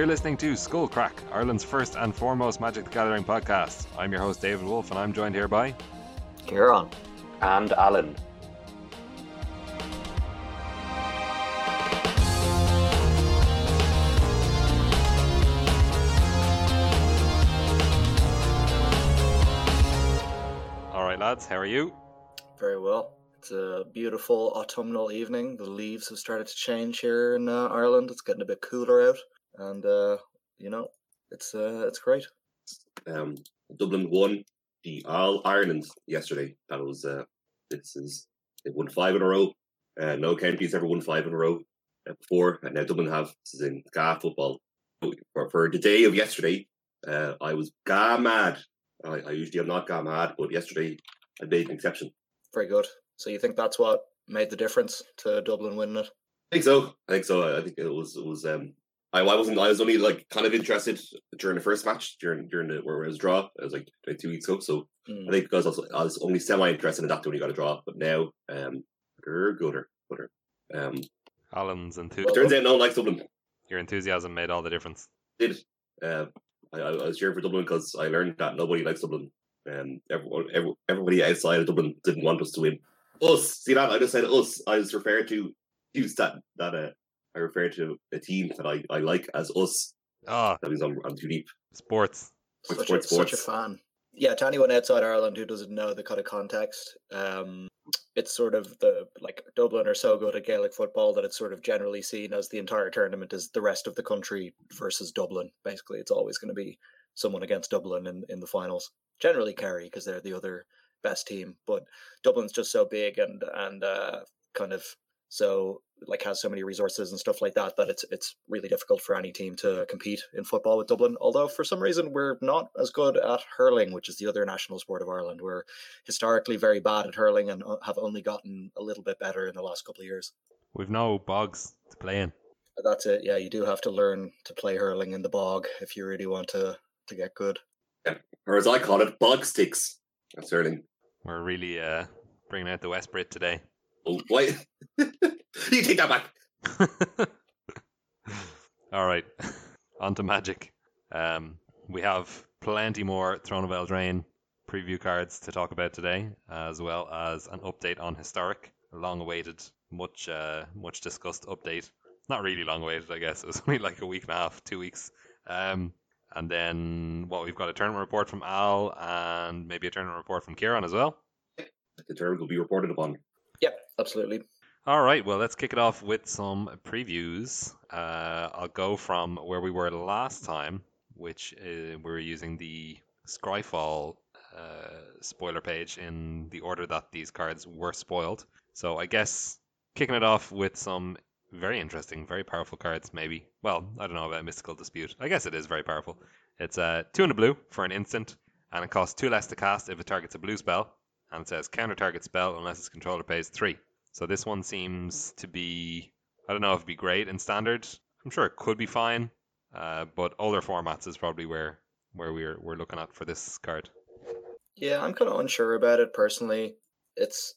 You're listening to Skull Crack, Ireland's first and foremost Magic the Gathering podcast. I'm your host, David Wolf, and I'm joined here by Kieran. And Alan. All right, lads, how are you? Very well. It's a beautiful autumnal evening. The leaves have started to change here in uh, Ireland. It's getting a bit cooler out, and uh, you know, it's uh, it's great. Um, Dublin won the All Ireland yesterday. That was uh, this is they won five in a row. Uh, no counties ever won five in a row uh, before, and now Dublin have. This is in GAA football. For, for the day of yesterday, uh, I was ga mad. I, I usually am not ga mad, but yesterday I made an exception. Very good. So you think that's what made the difference to Dublin winning it? I think so. I think so. I think it was it was um I, I wasn't I was only like kind of interested during the first match during during the where it was draw. It was like, like two weeks ago. So Mm. I think because I was, I was only semi interested in that when you got a draw. But now um gooder gooder gooder. Um Alan's enthusiasm. Turns out no one likes Dublin. your enthusiasm made all the difference. Did uh, I, I was cheering for Dublin because I learned that nobody likes Dublin. Um everyone every, everybody outside of Dublin didn't want us to win. Us, see that? I just said us. I was referred to use that that uh I refer to a team that I, I like as us. Ah, That means I'm, I'm too deep. sports. Sports, Such a, sports, such a fan. Yeah, to anyone outside Ireland who doesn't know the kind of context, um, it's sort of the like Dublin are so good at Gaelic football that it's sort of generally seen as the entire tournament is the rest of the country versus Dublin. Basically, it's always going to be someone against Dublin in, in the finals. Generally, Kerry because they're the other best team, but Dublin's just so big and and uh, kind of so like has so many resources and stuff like that that it's it's really difficult for any team to compete in football with Dublin. Although for some reason we're not as good at hurling, which is the other national sport of Ireland. We're historically very bad at hurling and uh, have only gotten a little bit better in the last couple of years. We've no bogs to play in. That's it. Yeah, you do have to learn to play hurling in the bog if you really want to to get good. Yeah. Or as I call it, bog sticks. That's hurling. We're really uh, bringing out the West Brit today. Oh, wait. you take that back. All right, on to Magic. Um, we have plenty more Throne of Eldraine preview cards to talk about today, as well as an update on Historic, a long-awaited, much uh, much discussed update. Not really long-awaited, I guess. It was only like a week and a half, two weeks. Um, and then what we've got a tournament report from Al, and maybe a tournament report from Kieran as well. The term will be reported upon. Yep, absolutely. All right, well, let's kick it off with some previews. Uh, I'll go from where we were last time, which uh, we were using the Scryfall uh, spoiler page in the order that these cards were spoiled. So I guess kicking it off with some very interesting, very powerful cards, maybe. Well, I don't know about Mystical Dispute. I guess it is very powerful. It's uh, two in a blue for an instant, and it costs two less to cast if it targets a blue spell. And it says counter target spell unless its controller pays three. So this one seems to be, I don't know if it'd be great in standard. I'm sure it could be fine, uh, but older formats is probably where where we're we're looking at for this card. Yeah, I'm kind of unsure about it personally. It's,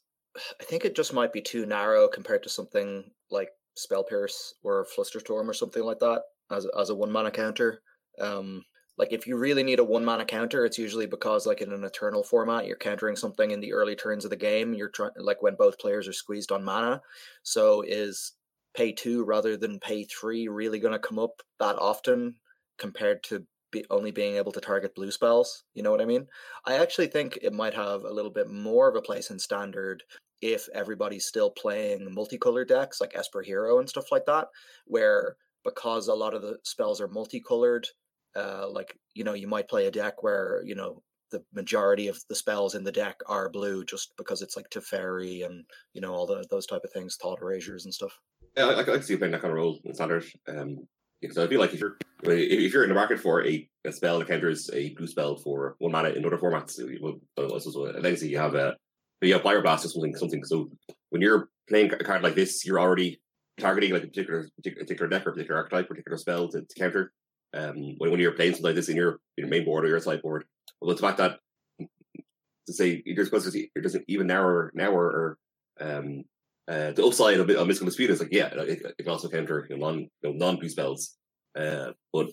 I think it just might be too narrow compared to something like Spell Pierce or Flusterstorm or something like that as as a one mana counter. Um, like if you really need a one mana counter, it's usually because like in an Eternal format, you're countering something in the early turns of the game. You're trying like when both players are squeezed on mana. So is pay two rather than pay three really going to come up that often compared to be only being able to target blue spells? You know what I mean? I actually think it might have a little bit more of a place in standard if everybody's still playing multicolor decks like Esper Hero and stuff like that, where because a lot of the spells are multicolored, uh, like you know, you might play a deck where you know the majority of the spells in the deck are blue just because it's like Teferi and you know all the those type of things, thought erasures and stuff. Yeah, I, I can see you playing that kind of role in standard. Um, because I feel like if you're if you're in the market for a, a spell that counters a blue spell for one mana in other formats, you will- uh, so- so a legacy you have a you have Pyroblast or something something. So when you're playing a card like this, you're already targeting like a particular particular, particular deck or particular archetype, particular spell to, to counter. Um, when, when you're playing something like this in your your main board or your sideboard, well, the fact that to say you're supposed to see it doesn't even narrower narrower or um uh, the upside of, of mystical dispute is like yeah, it, it can also counter you know, non you know, non blue spells. Uh, but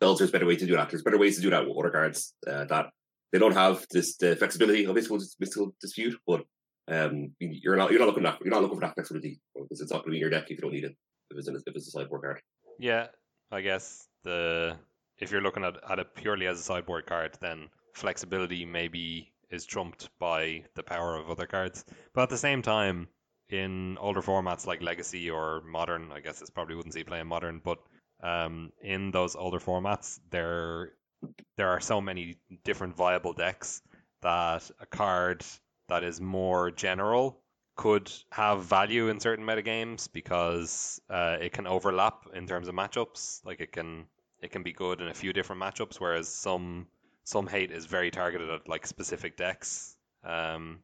bells, there's better way to do that. There's better ways to do that with other cards uh, that they don't have this the flexibility of mystical, mystical dispute, but um, you're not you're not looking that you're not looking for that flexibility because it's not going to be in your deck if you don't need it if it's, in if it's a sideboard card. Yeah, I guess the if you're looking at, at it purely as a sideboard card, then flexibility maybe is trumped by the power of other cards. But at the same time, in older formats like Legacy or Modern, I guess it's probably wouldn't see play in Modern, but um, in those older formats, there there are so many different viable decks that a card that is more general could have value in certain metagames because uh, it can overlap in terms of matchups. Like it can it can be good in a few different matchups, whereas some some hate is very targeted at like specific decks. Um,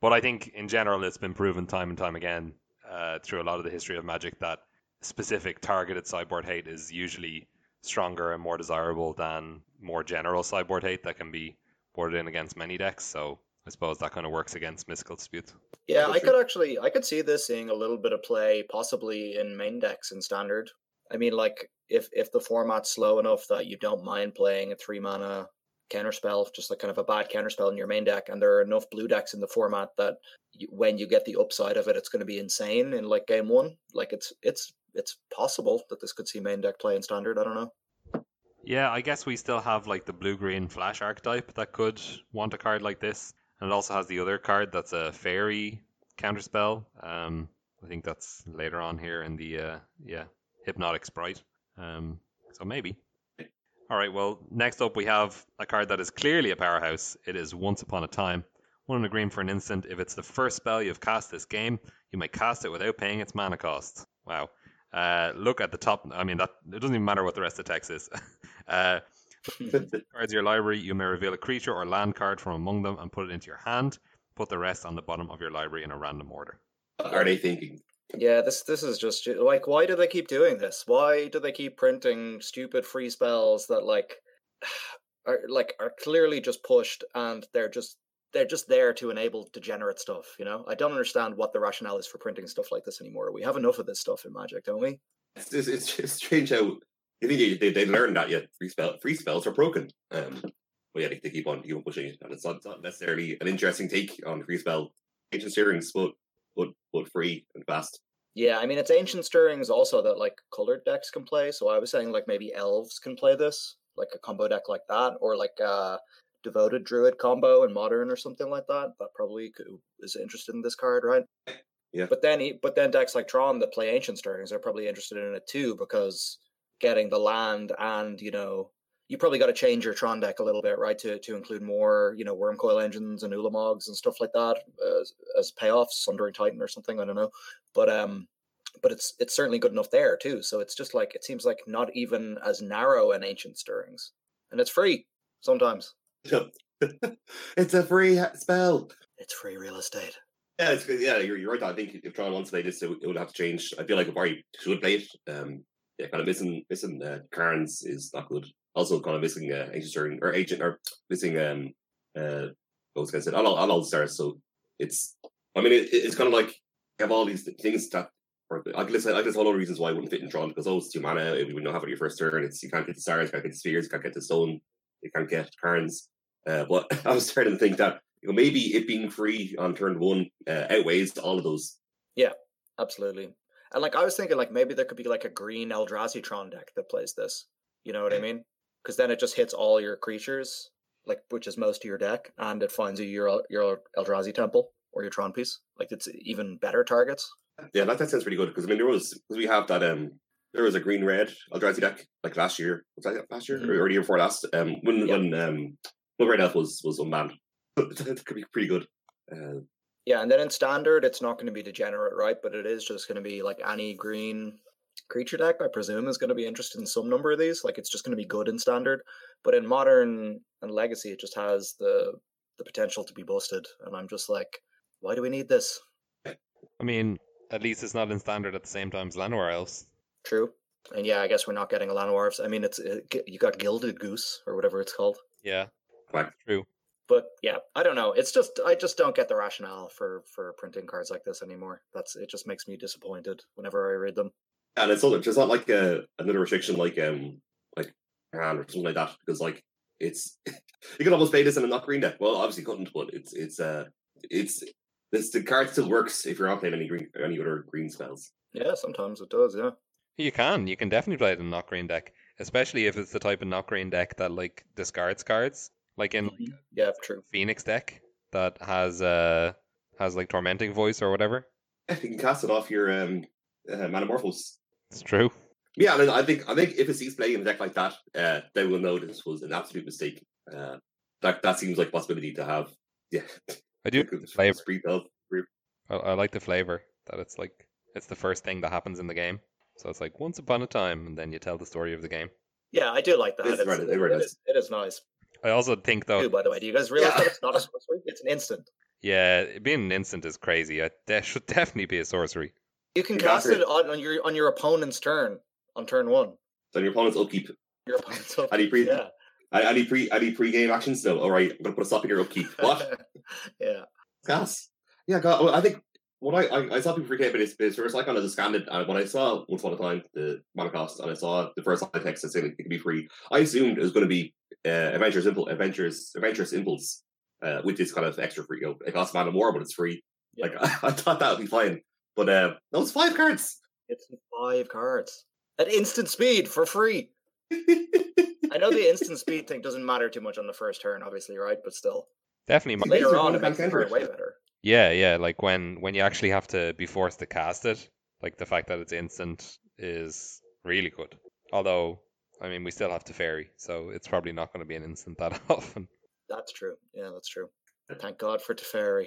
but I think in general, it's been proven time and time again uh, through a lot of the history of Magic that specific targeted sideboard hate is usually stronger and more desirable than more general sideboard hate that can be boarded in against many decks. So I suppose that kind of works against Mystical Dispute. Yeah, I could actually, I could see this seeing a little bit of play, possibly in main decks in standard. I mean, like if if the format's slow enough that you don't mind playing a three mana counterspell, just like kind of a bad counterspell in your main deck, and there are enough blue decks in the format that you, when you get the upside of it, it's going to be insane in like game one. Like it's it's it's possible that this could see main deck play in standard. I don't know. Yeah, I guess we still have like the blue green flash archetype that could want a card like this, and it also has the other card that's a fairy counterspell. Um, I think that's later on here in the uh, yeah hypnotic sprite. Um, so maybe. All right. Well, next up we have a card that is clearly a powerhouse. It is Once Upon a Time. One in a green for an instant. If it's the first spell you've cast this game, you may cast it without paying its mana cost. Wow. Uh, look at the top. I mean, that it doesn't even matter what the rest of the text is. uh, cards your library, you may reveal a creature or land card from among them and put it into your hand. Put the rest on the bottom of your library in a random order. Are they thinking? Yeah, this this is just like why do they keep doing this? Why do they keep printing stupid free spells that like are like are clearly just pushed and they're just they're just there to enable degenerate stuff, you know? I don't understand what the rationale is for printing stuff like this anymore. We have enough of this stuff in Magic, don't we? It's it's, just strange how you think they, they learned that yet free spell free spells are broken. Um, but yeah, they, keep on keep on pushing it, and it's not, it's not necessarily an interesting take on free spell ancient but but free and fast. Yeah, I mean it's ancient stirrings also that like colored decks can play. So I was saying like maybe elves can play this, like a combo deck like that, or like a devoted druid combo in modern or something like that. That probably could, is interested in this card, right? Yeah. But then but then decks like Tron that play ancient stirrings are probably interested in it too because getting the land and you know you probably got to change your Tron deck a little bit, right, to to include more, you know, Wurmcoil engines and Ulamogs and stuff like that as, as payoffs, Sundering Titan or something. I don't know, but um, but it's it's certainly good enough there too. So it's just like it seems like not even as narrow an ancient stirrings, and it's free sometimes. it's a free spell. It's free real estate. Yeah, it's yeah. You're, you're right. I think if Tron wants to play this, it, it would have to change. I feel like if I should play it, um, yeah, kind of missing missing uh, Karns is not good also kind of missing uh, Agent or Agent or missing um uh what was I say? All, all, all the stars. So it's I mean it, it's kind of like you have all these things that or I guess I guess all the reasons why it wouldn't fit in Tron because oh it's two mana we would not have it your first turn it's you can't get the stars you can't get the spheres you can't get the stone you can't get Karns. Uh, but I was starting to think that you know maybe it being free on turn one uh, outweighs all of those. Yeah, absolutely. And like I was thinking, like maybe there could be like a green Eldrazi Tron deck that plays this. You know what I mean? Because then it just hits all your creatures, like which is most of your deck, and it finds you your your Eldrazi temple or your Tron piece. Like it's even better targets. Yeah, that, that sounds pretty good because I mean there was because we have that um there was a green red Eldrazi deck like last year. Was that last year mm-hmm. or, or the year before last? Um, when yeah. when um when Red Elf was was unbanned, that could be pretty good. Uh, yeah, and then in standard, it's not going to be degenerate, right? But it is just going to be like any green creature deck, I presume, is going to be interested in some number of these. Like it's just going to be good in standard, but in modern and legacy, it just has the the potential to be busted. And I'm just like, why do we need this? I mean, at least it's not in standard at the same time as Llanowar Elves. True, and yeah, I guess we're not getting a Llanowar Elves. I mean, it's uh, it, you got Gilded Goose or whatever it's called. Yeah, that's true. But yeah, I don't know. It's just I just don't get the rationale for for printing cards like this anymore. That's it. Just makes me disappointed whenever I read them. And it's not, it's not like a, another restriction like um like hand or something like that because like it's you can almost play this in a not green deck. Well, obviously couldn't, but it's it's uh it's this the card still works if you're not playing any green any other green spells. Yeah, sometimes it does. Yeah. You can. You can definitely play it in a not green deck, especially if it's the type of not green deck that like discards cards, like in Mhm. Yeah, true. Phoenix deck that has uh has like tormenting voice or whatever. You can cast it off your um uh, Manamorphose. It's true. Yeah, and I think I think if it sees playing in a deck like that, uh, they will know this was an absolute mistake. Uh, that that seems like a possibility to have. Yeah, I do like the flavor. Spree I, I like the flavor that it's like it's the first thing that happens in the game. So it's like once upon a time, and then you tell the story of the game. Yeah, I do like that. It's It's, very- it, very it nice. is, it is nice. I also think though, Too, by the way, do you guys realize Yeah. that it's not a sorcery? It's an instant. yeah, being an instant is crazy. I, there should definitely be a sorcery. You can You cast it. on, on your on your opponent's turn on turn one. So your opponent's upkeep. Your opponent's up. And he pre yeah. I- any pre any pre-game actions still. All right, I'm gonna put a stop in your upkeep. What? yeah. Gas. Yeah, God, well, I think what I, I, I saw people freak out about this, this first icon as a scanned and when I saw once upon a time the mana cost and I saw the first line text that said it could be free, I assumed it was going to be uh, Adventurous Impulse, Adventurous, Adventurous Impulse, uh, with this kind of extra free. You know, it costs mana more, but it's free. Yeah. Like I, I thought that would be fine, but uh, that was five cards. It's five cards at instant speed for free. I know the instant speed thing doesn't matter too much on the first turn, obviously, right? But still, Definitely. See, later on on, it makes the card way better. Yeah, yeah. Like when when you actually have to be forced to cast it, like the fact that it's instant is really good. Although, I mean, we still have Teferi, so it's probably not going to be an instant that often. That's true. Yeah, that's true. Thank God for Teferi.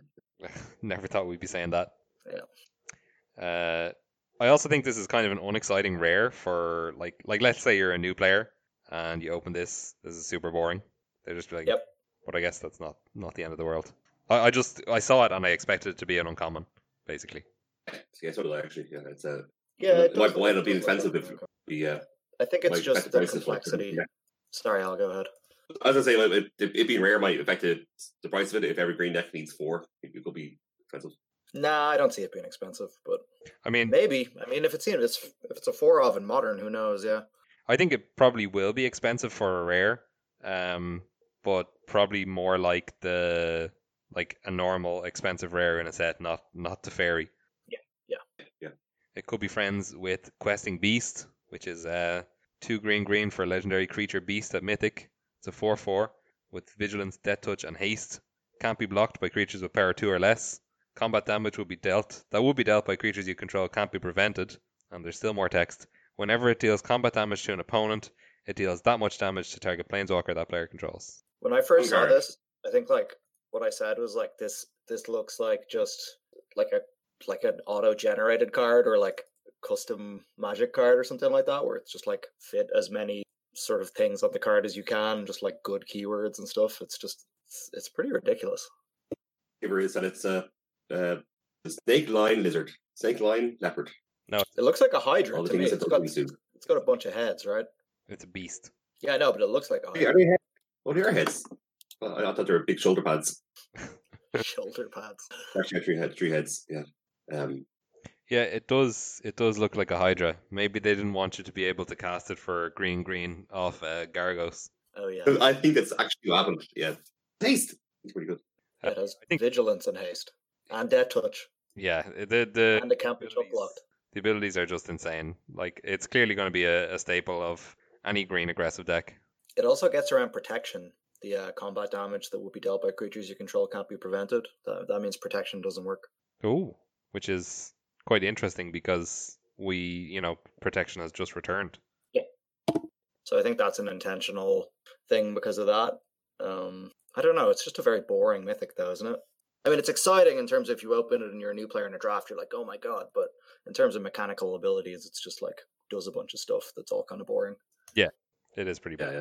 Never thought we'd be saying that. Yeah. Uh, I also think this is kind of an unexciting rare for like like let's say you're a new player and you open this. This is super boring. They're just like, Yep. But I guess that's not not the end of the world. I, I just I saw it and I expected it to be an uncommon, basically. yeah, so did I actually. Yeah, it's uh, Yeah, It it might does wind look- up being does expensive if- an icon. the uh, I think it's just the complexity. yeah. Sorry, I'll go ahead. As I say, it, it, it being rare might affect it, the price of it. If every green deck needs four, it, it could be expensive. Nah, I don't see it being expensive, but I mean, maybe. I mean, if it's it's if it's a four of in modern, who knows? Yeah. I think it probably will be expensive for a rare, um, but probably more like the like a normal expensive rare in a set, not not the fairy. Yeah, yeah. Yeah. It could be friends with questing beast, which is uh two green green for a legendary creature beast at mythic. It's a four four with vigilance, death touch, and haste. Can't be blocked by creatures with power two or less. Combat damage will be dealt. That will be dealt by creatures you control. Can't be prevented. And there's still more text. Whenever it deals combat damage to an opponent, it deals that much damage to target planeswalker that player controls. When I first saw this, I think like what I said was like this. This looks like just like a like an auto-generated card or like custom magic card or something like that, where it's just like fit as many sort of things on the card as you can, just like good keywords and stuff. It's just it's, it's pretty ridiculous. Giver is that it's a uh, snake line lizard, snake line leopard. No, it looks like a hydra All the to me. things that It's those got it's got a bunch of heads, right? It's a beast. Yeah, I know, but it looks like a Hey, are hydra. they heads? Oh, they are heads. Well, I I thought they were big shoulder pads. shoulder pads. Actually, three heads. Three heads. Yeah. Um, Yeah, it does. It does look like a Hydra. Maybe they didn't want you to be able to cast it for green green off uh, Gargos. Oh yeah, I think that's actually what happened. Yeah. Taste. It's pretty good. it has I think- vigilance and haste and death touch, Yeah, the the and it can't be blocked. the abilities are just insane. Like it's clearly going to be a, a staple of any green aggressive deck. It also gets around protection. The uh, combat damage that will be dealt by creatures you control can't be prevented. That, that means protection doesn't work. Oh, which is quite interesting because we, you know, protection has just returned. Yeah. So I think that's an intentional thing because of that. Um, I don't know. It's just a very boring mythic, though, isn't it? I mean, it's exciting in terms of if you open it and you're a new player in a draft, you're like, oh my god. But in terms of mechanical abilities, it's just like does a bunch of stuff that's all kind of boring. Yeah, it is pretty Yeah, bad.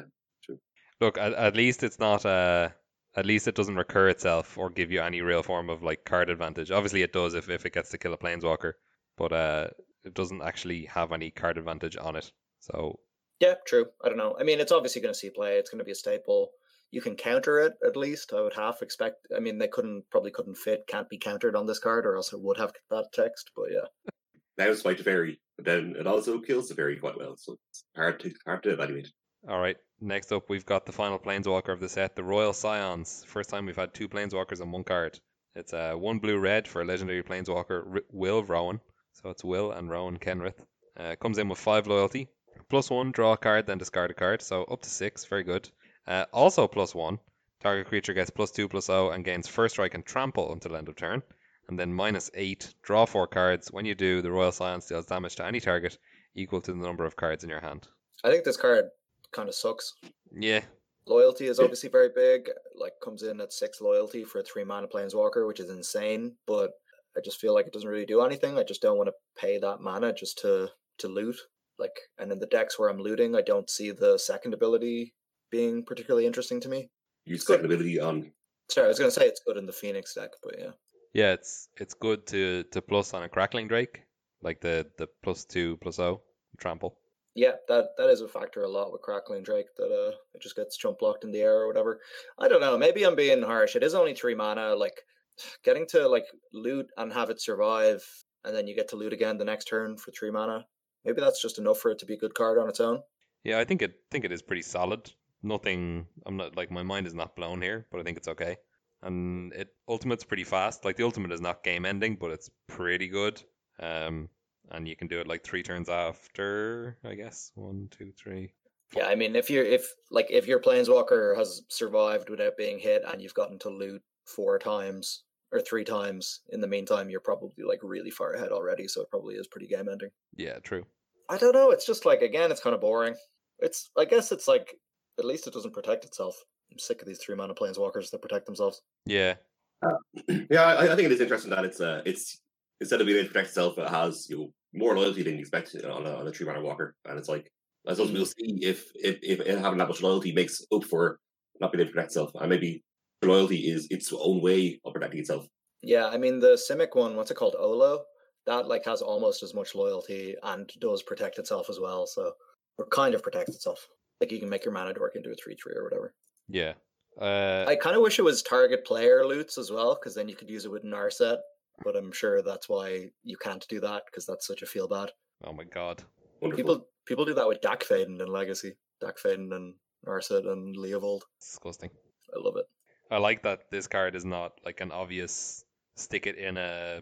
yeah. Look, at, at least it's not uh at least it doesn't recur itself or give you any real form of like card advantage. Obviously it does if, if it gets to kill a planeswalker, but uh it doesn't actually have any card advantage on it. So Yeah, true. I don't know. I mean, it's obviously going to see play. It's going to be a staple. You can counter it at least. I would half expect. I mean, they couldn't probably couldn't fit can't be countered on this card, or else it would have that text. But yeah, Now it's Fight Fairy. but then it also kills the fairy quite well. So it's hard to hard to evaluate. All right. Next up, we've got the final planeswalker of the set, the Royal Scions. First time we've had two planeswalkers on one card. It's uh, one blue red for a legendary planeswalker, R- Will Rowan. So it's Will and Rowan Kenrith. Uh, comes in with five loyalty, plus one, draw a card, then discard a card. So up to six, very good. Uh, also plus one, target creature gets plus two, plus O, and gains first strike and trample until end of turn. And then minus eight, draw four cards. When you do, the Royal Scion deals damage to any target equal to the number of cards in your hand. I think this card kind of sucks. Yeah, Loyalty is obviously very big. Like comes in at six loyalty for a three mana planeswalker, which is insane. But I just feel like it doesn't really do anything. I just don't want to pay that mana just to to loot. Like, and in the decks where I'm looting, I don't see the second ability being particularly interesting to me. Use Good. second ability on Sorry, I was going to say it's good in the Phoenix deck, but yeah. yeah, it's it's good to to plus on a crackling drake, like the the plus two plus O trample. Yeah, that that is a factor a lot with Crackling Drake that uh it just gets jump blocked in the air or whatever. I don't know. Maybe I'm being harsh. It is only three mana. Like getting to like loot and have it survive, and then you get to loot again the next turn for three mana. Maybe that's just enough for it to be a good card on its own. Yeah, I think it think it is pretty solid. Nothing. I'm not like my mind is not blown here, but I think it's okay. And it ultimate's pretty fast. Like the ultimate is not game ending, but it's pretty good. Um, and you can do it like three turns after, I guess. One, two, three. Yeah, I mean, if you're if like if your planeswalker has survived without being hit and you've gotten to loot four times or three times in the meantime, you're probably like really far ahead already. So it probably is pretty game ending. Yeah, true. I don't know. It's just like again, it's kind of boring. It's I guess it's like at least it doesn't protect itself. I'm sick of these three mana planeswalkers that protect themselves. Yeah, yeah, I, I think it is interesting that it's uh, it's instead of being able to protect itself, it has you know more loyalty than you expect on a, on a three mana walker, and it's like I suppose we'll see if if if it having that much loyalty makes up for not being able to protect itself, and maybe loyalty is its own way of protecting itself. Yeah, I mean the Simic one, what's it called, Oko? That like has almost as much loyalty and does protect itself as well. So or kind of protects itself. Like you can make your mana dork into a three three or whatever. yeah. Uh, I kind of wish it was target player loots as well, because then you could use it with Narset. But I'm sure that's why you can't do that because that's such a feel bad. oh my god. Wonderful. People people do that with Dack Fayden and Legacy, Dack Fayden and Narset and Leovold. Disgusting. I love it. I like that this card is not like an obvious stick it in a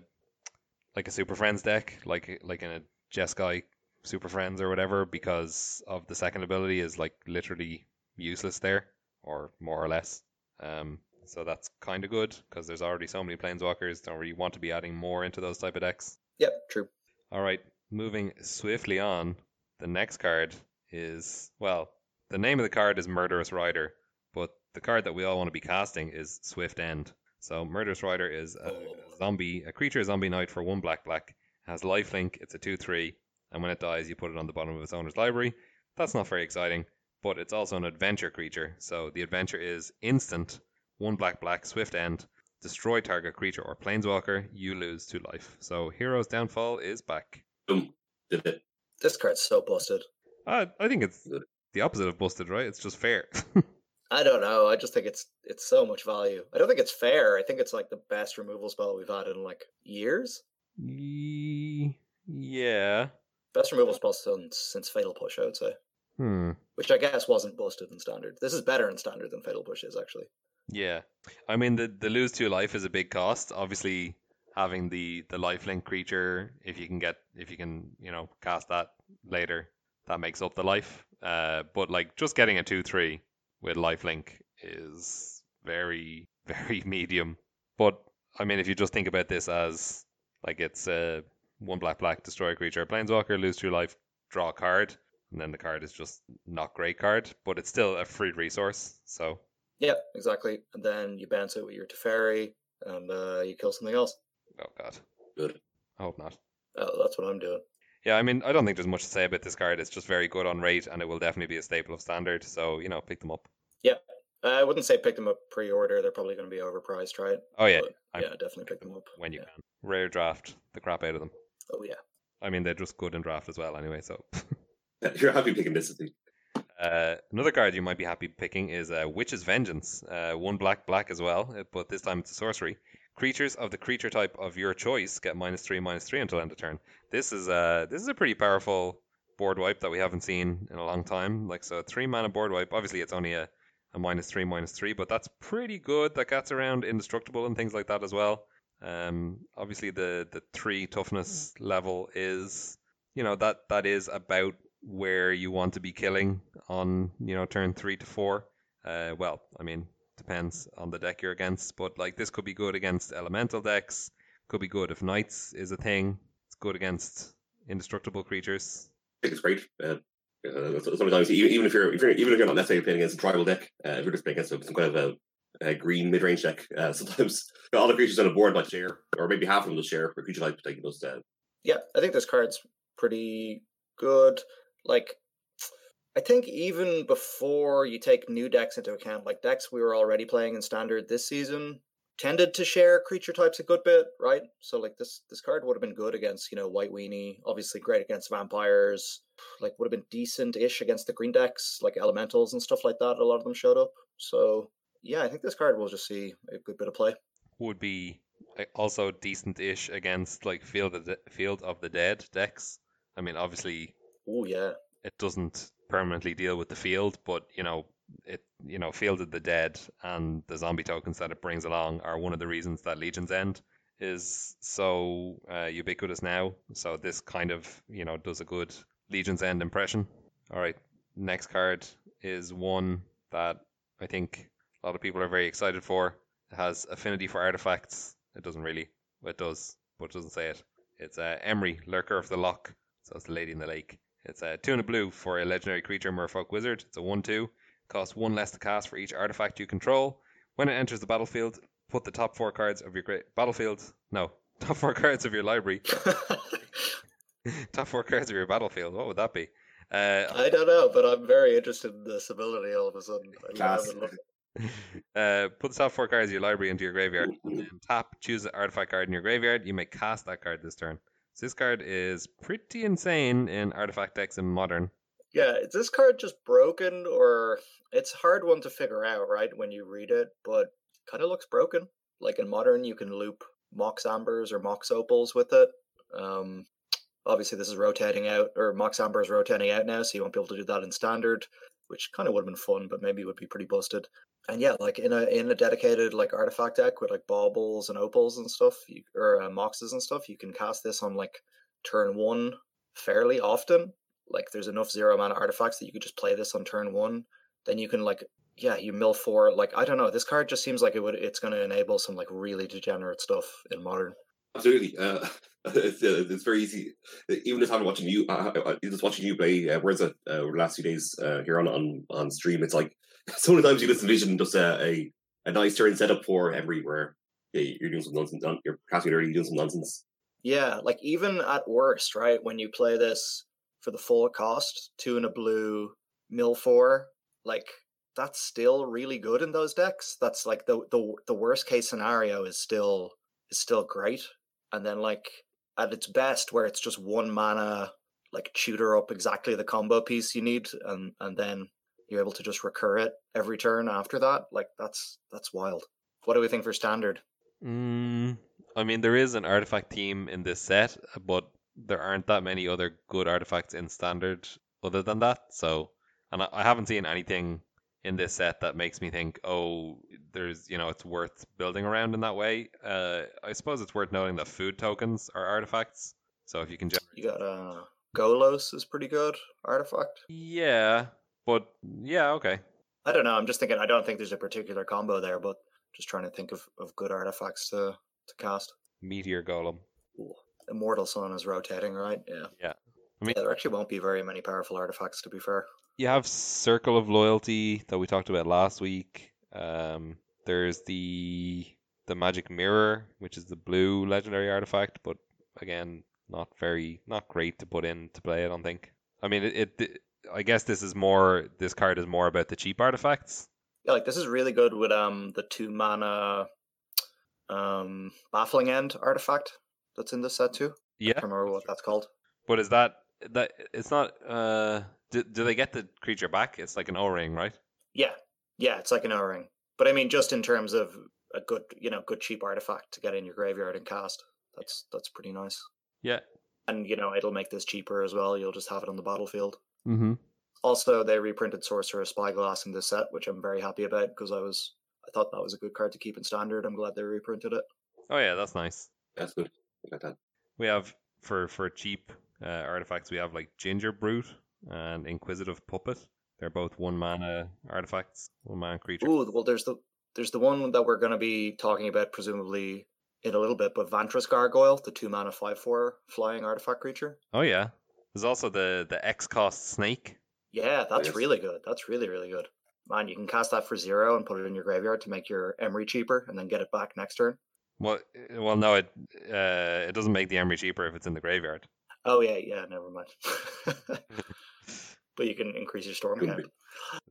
like a Super Friends deck, like like in a Jeskai Super Friends or whatever, because of the second ability is like literally useless there, or more or less. Um, so that's kind of good because there's already so many planeswalkers. Don't really want to be adding more into those type of decks. Yep, true. All right, moving swiftly on. The next card is well, the name of the card is Murderous Rider, but the card that we all want to be casting is Swift End. So Murderous Rider is a zombie, a creature zombie knight for one black black. Has lifelink. It's a two three, and when it dies, you put it on the bottom of its owner's library. That's not very exciting, but it's also an adventure creature. So the adventure is instant, one black black, Swift End. Destroy target creature or planeswalker. You lose two life. So Hero's Downfall is back. Boom. Did it. This card's so busted. Uh, I think it's the opposite of busted, right? It's just fair. I don't know. I just think it's it's so much value. I don't think it's fair. I think it's like the best removal spell we've had in like years. Yeah. Best removal spell since since Fatal Push, I would say. Hmm. Which I guess wasn't busted in standard. This is better in standard than Fatal Push is actually. Yeah. I mean, the the lose two life is a big cost. Obviously, having the the lifelink creature, if you can get, if you can, you know, cast that later, that makes up the life. Uh, but like just getting a two three with lifelink is very very medium. But I mean, if you just think about this as like it's a one black black destroy a creature, planeswalker, lose two life, draw a card, and then the card is just not great card, but it's still a free resource. So yeah, exactly. And then you bounce it with your Teferi, and uh, you kill something else. oh god, Good. I hope not. Oh, that's what I'm doing. Yeah, I mean, I don't think there's much to say about this card. It's just very good on rate, and it will definitely be a staple of standard. So you know, pick them up. Yep. I wouldn't say pick them up pre-order. They're probably going to be overpriced, right? Oh yeah, But, yeah, definitely pick them up when you yeah. can. Rare draft the crap out of them. Oh yeah. I mean, they're just good in draft as well, anyway. So You're happy picking this, I think. uh, another card you might be happy picking is uh, Witch's Vengeance. Uh, one black black as well, uh, but this time it's a sorcery. Creatures of the creature type of your choice get minus three, minus three until end of turn. This is a this is a pretty powerful board wipe that we haven't seen in a long time. Like so, three mana board wipe. Obviously, it's only a, a minus three, minus three, but that's pretty good. That gets around indestructible and things like that as well. Um, obviously, the the three toughness level is you know that that is about where you want to be killing on you know turn three to four. Uh, well, I mean, depends on the deck you're against, but like this could be good against elemental decks. Could be good if knights is a thing. It's good against indestructible creatures. I think it's great. Uh, uh, sometimes even, even if you're, if you're even if you're not necessarily playing against a tribal deck, uh, if you're just playing against some kind of a, a green mid range deck, uh, sometimes all the creatures on the board might share, or maybe half of them will share for creature type taking those. Uh, Yeah, I think this card's pretty good. Like, I think even before you take new decks into account, like decks we were already playing in standard this season tended to share creature types a good bit, right? So like this this card would have been good against, you know, White Weenie, obviously great against vampires, like would have been decent-ish against the green decks, like elementals and stuff like that. A lot of them showed up. So yeah, I think this card will just see a good bit of play. Would be also decent-ish against like Field of the Field of the Dead decks. I mean, obviously Oh yeah. it doesn't permanently deal with the field, but you know it you know Field of the Dead and the zombie tokens that it brings along are one of the reasons that Legion's End is so uh, ubiquitous now. So this kind of you know does a good Legion's End impression. All right, next card is one that I think a lot of people are very excited for. It has affinity for artifacts. It doesn't really. It does, but it doesn't say it. It's uh, Emry, Lurker of the Loch. So it's the Lady in the Lake. It's a two and a blue for a legendary creature, Merfolk Wizard. It's a one-two. Costs one less to cast for each artifact you control. When it enters the battlefield, put the top four cards of your great battlefield. No, top four cards of your library. top four cards of your battlefield. What would that be? Uh, I don't know, but I'm very interested in this ability all of a sudden. I Class. haven't looked- uh, put the top four cards of your library into your graveyard. Tap, choose an artifact card in your graveyard. You may cast that card this turn. So this card is pretty insane in artifact decks in modern. Yeah, is this card just broken or it's a hard one to figure out, right, when you read it, but kind of looks broken. Like in modern you can loop Mox Ambers or Mox Opals with it. Um obviously this is rotating out or Mox Amber is rotating out now, so you won't be able to do that in standard, which kind of would have been fun, but maybe would be pretty busted. And yeah, like in a in a dedicated like artifact deck with like baubles and opals and stuff, you, or uh, moxes and stuff, you can cast this on like turn one fairly often. Like there's enough zero mana artifacts that you could just play this on turn one. Then you can like yeah, you mill four. Like I don't know, this card just seems like it would it's going to enable some like really degenerate stuff in modern. Absolutely. Uh, it's, uh, it's very easy. Even just having watching you, uh, uh, just watching you play uh, Words uh, last few days uh, here on, on on stream, it's like so many times you just envision just a, a, a nice turn setup for everywhere. yeah, you're doing some nonsense, you're casting early, you're doing some nonsense. Yeah, like even at worst, right? When you play this for the full cost, two and a blue, mill four, like that's still really good in those decks. That's like the the the worst case scenario is still is still great. And then like at its best, where it's just one mana, like tutor up exactly the combo piece you need, and and then you're able to just recur it every turn after that. Like that's that's wild. What do we think for standard? Mm, I mean, there is an artifact theme in this set, but there aren't that many other good artifacts in standard other than that. So, and I, I haven't seen anything in this set that makes me think, oh, there's, you know, it's worth building around in that way. Uh, I suppose it's worth noting that food tokens are artifacts. So if you can generate, You got uh Golos is pretty good artifact. yeah, but yeah, okay. I don't know. I'm just thinking. I don't think there's a particular combo there, but just trying to think of, of good artifacts to to cast. Meteor Golem. Ooh. Immortal Sun is rotating, right? Yeah. Yeah. I mean- yeah, there actually won't be very many powerful artifacts, to be fair. you have Circle of Loyalty that we talked about last week. Um, there's the the Magic Mirror, which is the blue legendary artifact, but again, not very, not great to put in to play. I don't think. I mean, it. it I guess this is more. This card is more about the cheap artifacts. Yeah, like this is really good with um the two mana um baffling end artifact that's in this set too. I Yeah, can't remember what that's called. but is that that? It's not. Uh, do, do they get the creature back? It's like an O ring, right? Yeah, yeah, it's like an O ring. But I mean, just in terms of a good you know good cheap artifact to get in your graveyard and cast. That's that's pretty nice. Yeah. And you know it'll make this cheaper as well. You'll just have it on the battlefield. Mm-hmm. Also, they reprinted Sorcerous Spyglass in this set, which I'm very happy about because I was I thought that was a good card to keep in standard. I'm glad they reprinted it. Oh yeah, that's nice. That's good. Like that. We have for for cheap uh, artifacts, we have like Gingerbrute and Inquisitive Puppet. They're both one mana artifacts, one mana creature. Ooh, well, there's the there's the one that we're going to be talking about presumably in a little bit, but Vantress Gargoyle, the two mana five four flying artifact creature. Oh yeah. There's also the the X cost snake. Yeah, that's Yes. really good. That's really really good. Man, you can cast that for zero and put it in your graveyard to make your Emry cheaper, and then get it back next turn. Well, uh, well, no, it uh, it doesn't make the Emry cheaper if it's in the graveyard. Oh yeah, yeah, never mind. but you can increase your storm count.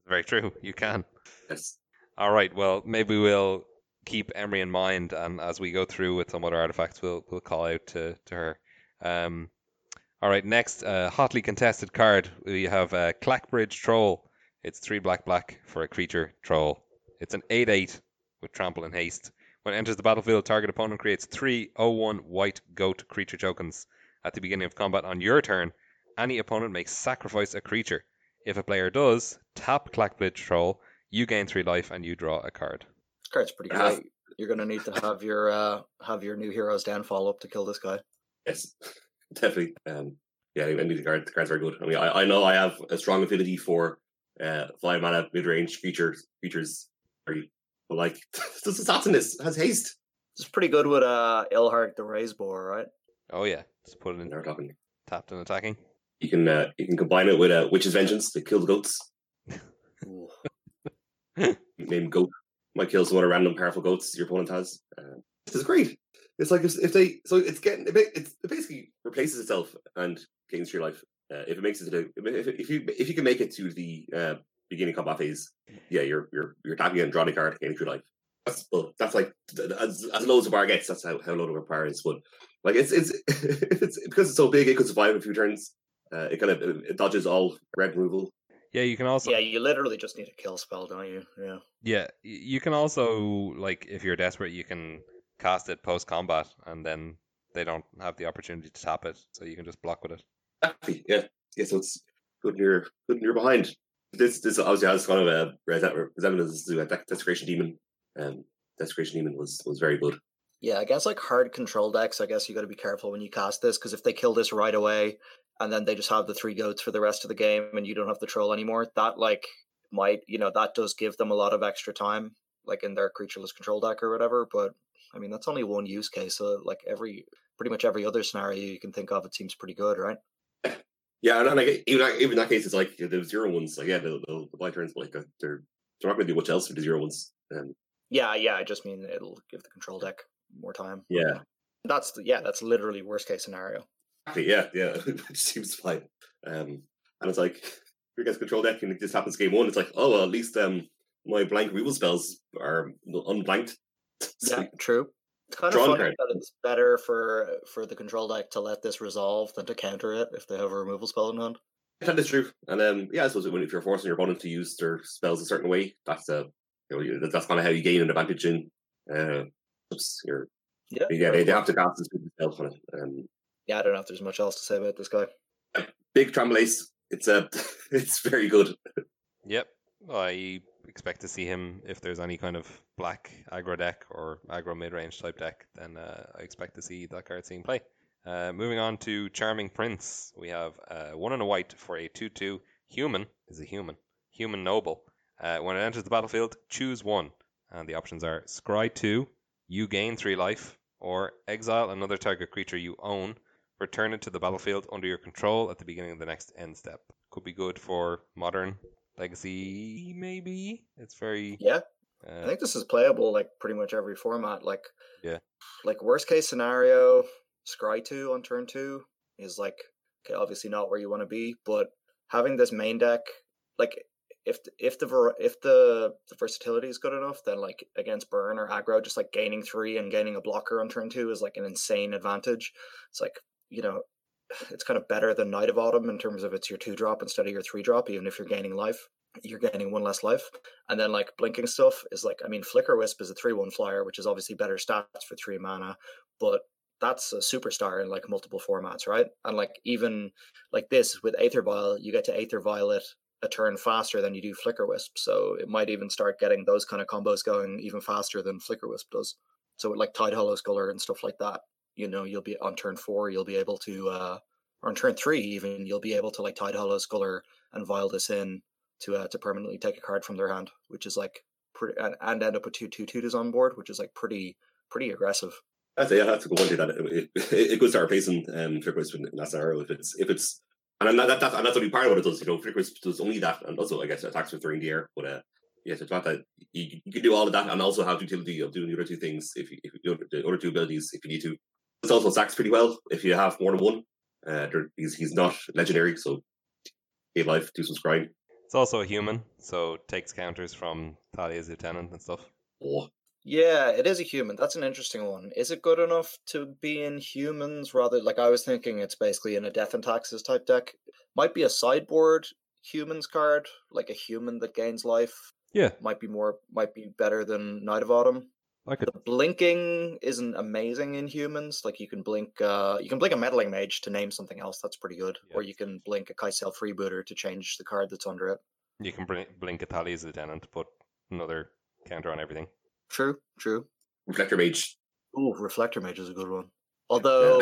very true. You can. Yes. All right. Well, maybe we'll keep Emry in mind, and as we go through with some other artifacts, we'll we'll call out to to her. Um, all right. Next, uh, hotly contested card. We have uh, Clackbridge Troll. It's three black black for a creature troll. It's an eight eight with trample and haste. When it enters the battlefield, target opponent creates three 0-1 white goat creature tokens. At the beginning of combat on your turn, any opponent may sacrifice a creature. If a player does, tap Clackbridge Troll. You gain three life and you draw a card. This card's pretty Yeah. great. You're gonna need to have your uh have your new hero's downfall up to kill this guy. Yes. Definitely. Um, yeah, I mean, the, card, the card's very good. I mean, I, I know I have a strong affinity for uh, five mana mid range creatures. Creatures, very, but like, this is in this has haste. It's pretty good with uh Ilharg the Raze-Boar, right? Oh yeah, just put it in Never talking. tapped and attacking. You can uh, you can combine it with uh, Witch's Vengeance to kill the goats. Name goat might kill some other random powerful goats your opponent has. Uh, this is great. It's like if, if they so it's getting it, ba- it's, it basically replaces itself and gains your life. Uh, if it makes it to the if, if you if you can make it to the uh, beginning combat phase, yeah, you're you're you're attacking and drawing a card, gaining your life. That's well, that's like as, as low as a bar gets. That's how, how low of a bar is. But like it's it's it's because it's so big, it could survive a few turns. Uh, it kind of it dodges all red removal. Yeah, you can also Yeah, you literally just need a kill spell, don't you? Yeah. yeah you can also like if you're desperate, you can cast it post combat, and then they don't have the opportunity to tap it, so you can just block with it. Exactly. Yeah. Yeah. So it's good near good and you're behind. This this obviously has kind of a resemblance to a Dec- desecration demon. Um, desecration demon was was very good. Yeah, I guess like hard control decks, I guess you got to be careful when you cast this because if they kill this right away and then they just have the three goats for the rest of the game and you don't have the troll anymore, that like might, you know, that does give them a lot of extra time, like in their creatureless control deck or whatever. But I mean, that's only one use case. So like every, pretty much every other scenario you can think of, it seems pretty good, right? Yeah, and, like even even in that case, it's like the zero ones. Like yeah, the the, the blind turns, but like uh, they're they're not going to do much else with the zero ones. Um, Yeah, yeah. I just mean it'll give the control deck more time. yeah, That's the, yeah, that's literally worst case scenario. Yeah, yeah. it seems fine. Um, and it's like if you guys control deck and it just happens game one, it's like oh well, at least um my blank removal spells are unblanked. So, Yeah, true. It's kind of Drawn funny card. that it's better for for the control deck to let this resolve than to counter it if they have a removal spell in hand. That is true. And um, yeah, I suppose when if you're forcing your opponent to use their spells a certain way, that's uh, you know, that's kind of how you gain an advantage in. Uh, oops, you're, Yeah, yeah, they, they have to cast this spell on it. Um, yeah. I don't know if there's much else to say about this guy. big Tramblace. It's a, it's very good. Yep, I expect to see him if there's any kind of black aggro deck or aggro mid range type deck. Then uh, I expect to see that card seeing play. Uh, moving on to Charming Prince, we have uh, one and a white for a two-two human is a human human noble. Uh, when it enters the battlefield, choose one, and the options are scry two, you gain three life, or exile another target creature you own. Return it to the battlefield under your control at the beginning of the next end step. Could be good for modern legacy, maybe. It's very. Yeah, I Uh, think this is playable like pretty much every format. Like, Yeah. like worst case scenario, scry two on turn two is like okay, obviously not where you want to be, but having this main deck, like if if the ver- if the, the versatility is good enough, then like against burn or aggro, just like gaining three and gaining a blocker on turn two is like an insane advantage. It's like you know. It's kind of better than Knight of Autumn in terms of it's your two drop instead of your three drop, even if you're gaining life. you're gaining one less life. And then like blinking stuff is like I mean Flicker Wisp is a three one flyer, which is obviously better stats for three mana, but that's a superstar in like multiple formats, right? And like even like this with Aether Vial, you get to Aether Violet a turn faster than you do Flicker Wisp. So it might even start getting those kind of combos going even faster than Flicker Wisp does. So with like Tidehollow Sculler and stuff like that, you know, you'll be on turn four, you'll be able to uh or on turn three even, you'll be able to like Tidehollow Sculler and vial this in to uh, to permanently take a card from their hand, which is like pretty and, and end up with two two tutors on board, which is like pretty pretty aggressive. That's yeah, that's a good one. That it, it, it could start replacing um, Flickerwisp in that scenario if it's if it's and that, that, and that's only part of what it does. You know, Flickerwisp does only that, and also I guess attacks with throwing the air. But uh, yes, it's not that you, you can do all of that and also have utility of doing the other two things if you, if you do the other two abilities if you need to. It's also sacks pretty well if you have more than one. Uh, he's he's not legendary, so give life, do some scrying. It's also a human, so takes counters from Thalia's lieutenant and stuff. Oh, Yeah, it is a human. That's an interesting one. Is it good enough to be in humans rather like I was thinking it's basically in a death and taxes type deck. Might be a sideboard humans card, like a human that gains life. Yeah, Might be more might be better than Knight of Autumn. I could. The blinking isn't amazing in humans. Like you can blink uh you can blink a meddling mage to name something else, that's pretty good. Or you can blink a Kitesail Freebooter to change the card that's under it. You can blink, blink a Thalia's lieutenant to put another counter on everything. True, true. Reflector Mage. Ooh, reflector mage is a good one. Although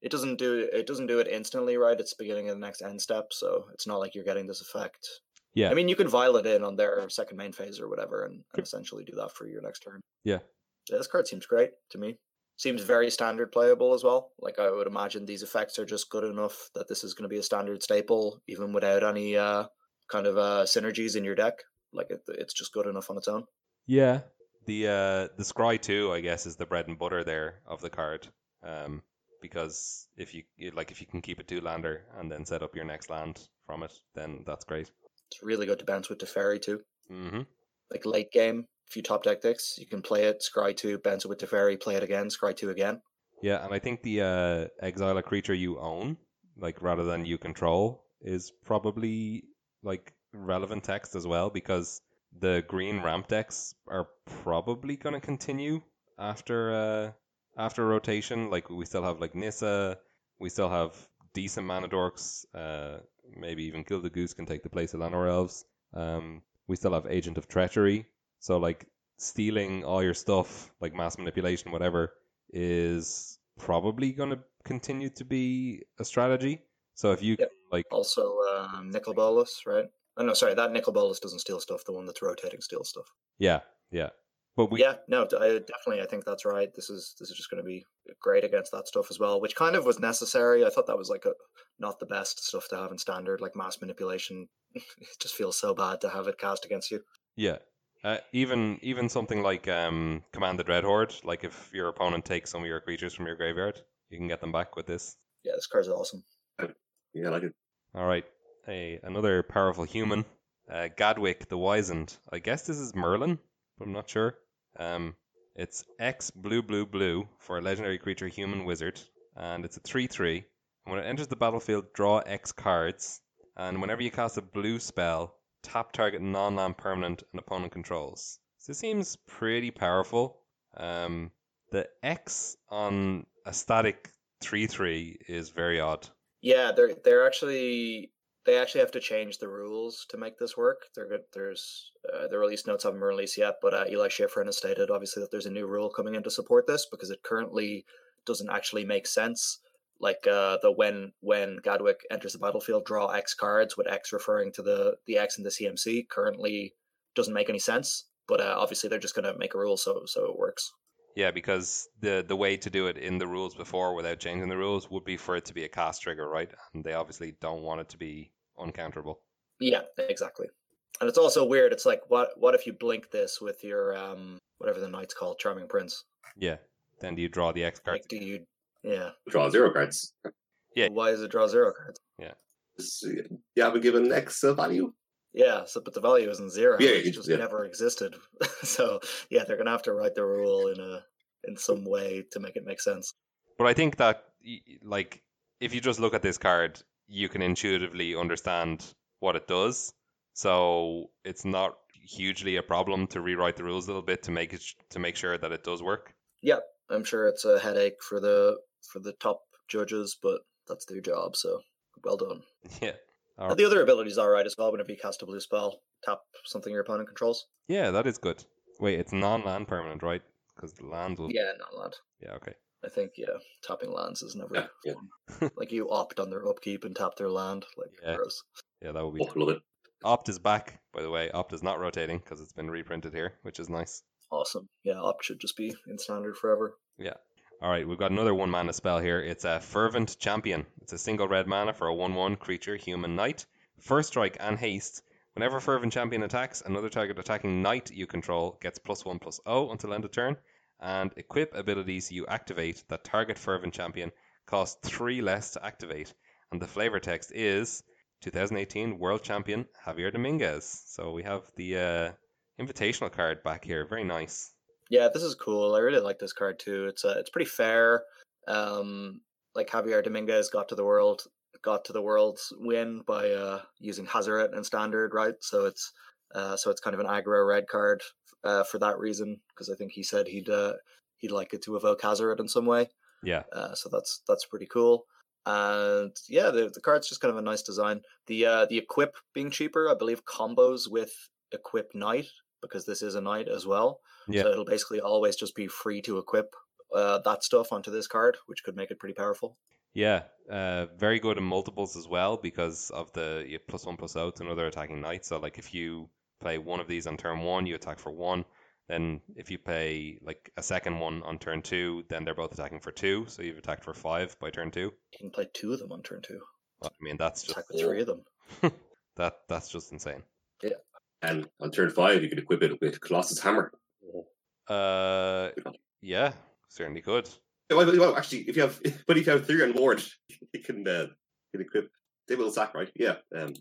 it doesn't do it doesn't do it instantly, right? It's beginning of the next end step, so it's not like you're getting this effect. Yeah. I mean, you can violet in on their second main phase or whatever, and, and essentially do that for your next turn. Yeah. Yeah, this card seems great to me. Seems very standard playable as well. Like I would imagine these effects are just good enough that this is going to be a standard staple, even without any uh, kind of uh, synergies in your deck. Like it, it's just good enough on its own. Yeah. The uh the scry two, I guess, is the bread and butter there of the card. Um because if you you- like if you can keep a two lander and then set up your next land from it, then that's great. It's really good to bounce with Teferi too. Mm-hmm. like late game, if you top deck decks, you can play it, scry two, bounce it with Teferi, play it again, scry two again. Yeah, and I think the uh exile a creature you own, like rather than you control, is probably like relevant text as well because the green ramp decks are probably going to continue after uh after rotation. Like we still have like Nissa, we still have decent mana dorks. Uh, maybe even Gilded Goose can take the place of Llanowar Elves. Um, we still have Agent of Treachery. So like stealing all your stuff, like mass manipulation, whatever, is probably going to continue to be a strategy. So if you Yep. can like Also, um, Nicol Bolas, right? Oh, no, sorry, that Nicol Bolas doesn't steal stuff, the one that's rotating steals stuff. yeah, yeah. But we yeah, no, d- I, definitely, I think that's right. This is this is just going to be great against that stuff as well, which kind of was necessary. I thought that was like a, not the best stuff to have in standard, like mass manipulation. it just feels so bad to have it cast against you. Yeah. Uh, even even something like um, Command the Dread Horde, like if your opponent takes some of your creatures from your graveyard, you can get them back with this. Yeah, this card's awesome. Yeah, I like it. All right, a another powerful human, uh, Gadwick the Wizened. I guess this is Merlin, but I'm not sure. Um, it's X blue blue blue for a legendary creature human wizard, and it's a three three. When it enters the battlefield, draw X cards, and whenever you cast a blue spell, tap target non-land permanent an opponent controls. So this seems pretty powerful. Um, the X on a static three three is very odd. Yeah, they're they're actually they actually have to change the rules to make this work. Good. There's uh, the release notes haven't been released yet, but uh, Eli Shiffrin has stated obviously that there's a new rule coming in to support this because it currently doesn't actually make sense. Like uh, the when when Gadwick enters the battlefield, draw X cards with X referring to the the X in the CMC currently doesn't make any sense. But uh, obviously they're just going to make a rule so so it works. Yeah, because the the way to do it in the rules before without changing the rules would be for it to be a cast trigger, right? And they obviously don't want it to be uncounterable. Yeah, exactly. And it's also weird. It's like, what what if you blink this with your um whatever the knight's called, Charming Prince? Yeah. Then do you draw the X card? Like, do you? Yeah. Draw zero cards. Yeah. Why does it draw zero cards? Yeah. So, yeah, but given X uh, value. Yeah. So, but the value isn't zero. Yeah, it just yeah. never existed. so, yeah, they're gonna have to write the rule in a in some way to make it make sense. But I think that like if you just look at this card, you can intuitively understand what it does. So it's not hugely a problem to rewrite the rules a little bit to make it to make sure that it does work. Yeah, I'm sure it's a headache for the for the top judges, but that's their job. So well done. Yeah. Right. the other abilities are right as well. Whenever you cast a blue spell, tap something your opponent controls. Yeah, that is good. Wait, it's non-land permanent, right? Because the land will. Yeah, not land. Yeah. Okay. I think yeah, tapping lands is never Yeah, yeah. fun. like you opt on their upkeep and tap their land. Like Yeah. gross. Yeah, that would be. Oh, love it. Opt is back, by the way. Opt is not rotating because it's been reprinted here, which is nice. Awesome. Yeah, opt should just be in standard forever. Yeah. All right, we've got another one mana spell here. It's a Fervent Champion. It's a single red mana for a 1 1 creature, human knight. First strike and haste. Whenever Fervent Champion attacks, another target attacking knight you control gets plus 1 plus 0 until end of turn. And equip abilities you activate that target Fervent Champion cost 3 less to activate. And the flavor text is 2018 World Champion Javier Dominguez. So we have the uh, invitational card back here. Very nice. Yeah, this is cool. I really like this card too. It's uh, it's pretty fair. Um, like Javier Dominguez got to the world, got to the world's win by uh, using Hazoret and standard, right? So it's uh, so it's kind of an aggro red card uh, for that reason because I think he said he'd uh, he'd like it to evoke Hazoret in some way. Yeah. Uh, so that's that's pretty cool. And yeah, the the card's just kind of a nice design. The uh, the equip being cheaper, I believe, combos with equip knight because this is a knight as well. Yeah. So it'll basically always just be free to equip uh, that stuff onto this card, which could make it pretty powerful. Yeah, uh, very good in multiples as well because of the plus one plus out to another attacking knight. So like if you play one of these on turn one, you attack for one. Then if you play like a second one on turn two, then they're both attacking for two. So you've attacked for five by turn two. You can play two of them on turn two. Well, I mean that's just Attack with three of them. that that's just insane. Yeah. And on turn five, you could equip it with Colossus Hammer. Uh, yeah, certainly could. Well, well, well, actually, if you have, but if you have three on board, you can uh, you can equip. They will sack, right? Yeah. Um,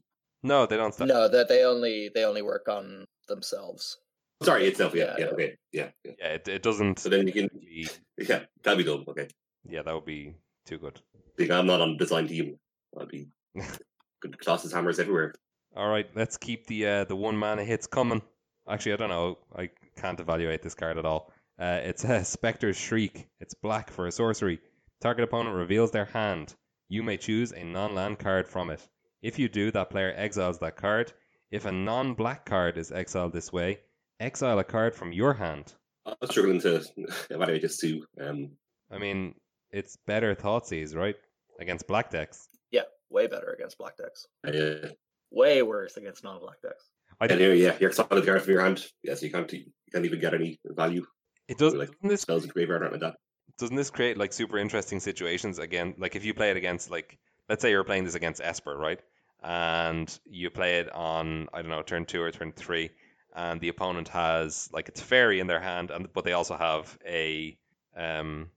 No, they don't. Sta- No, that they only they only work on themselves. sorry, itself. Yeah, Yeah, yeah, yeah. okay, yeah, yeah. Yeah, it, it doesn't. So then you can, be- yeah, that'll be done. Okay, yeah, that would be too good. Big, I'm not on the design team. I'll be good. Colossus hammers everywhere. All right, let's keep the uh, the one mana hits coming. Actually, I don't know. I can't evaluate this card at all. Uh, it's a Specter's Shriek. It's black for a sorcery. Target opponent reveals their hand. You may choose a non-land card from it. If you do, that player exiles that card. If a non-black card is exiled this way, exile a card from your hand. I'm struggling to evaluate this too. Um, I mean, it's better Thoughtseize, right? Against black decks. Yeah, way better against black decks. uh, Way worse against non-black decks. I and here, yeah, you're solid card from your hand. Yes, you can't you can't even get any value. It does. Like, doesn't this Spells in graveyard or anything like that. doesn't this create like super interesting situations again like if you play it against like let's say you're playing this against esper right and you play it on i don't know turn two or turn three and the opponent has like it's fairy in their hand and but they also have a um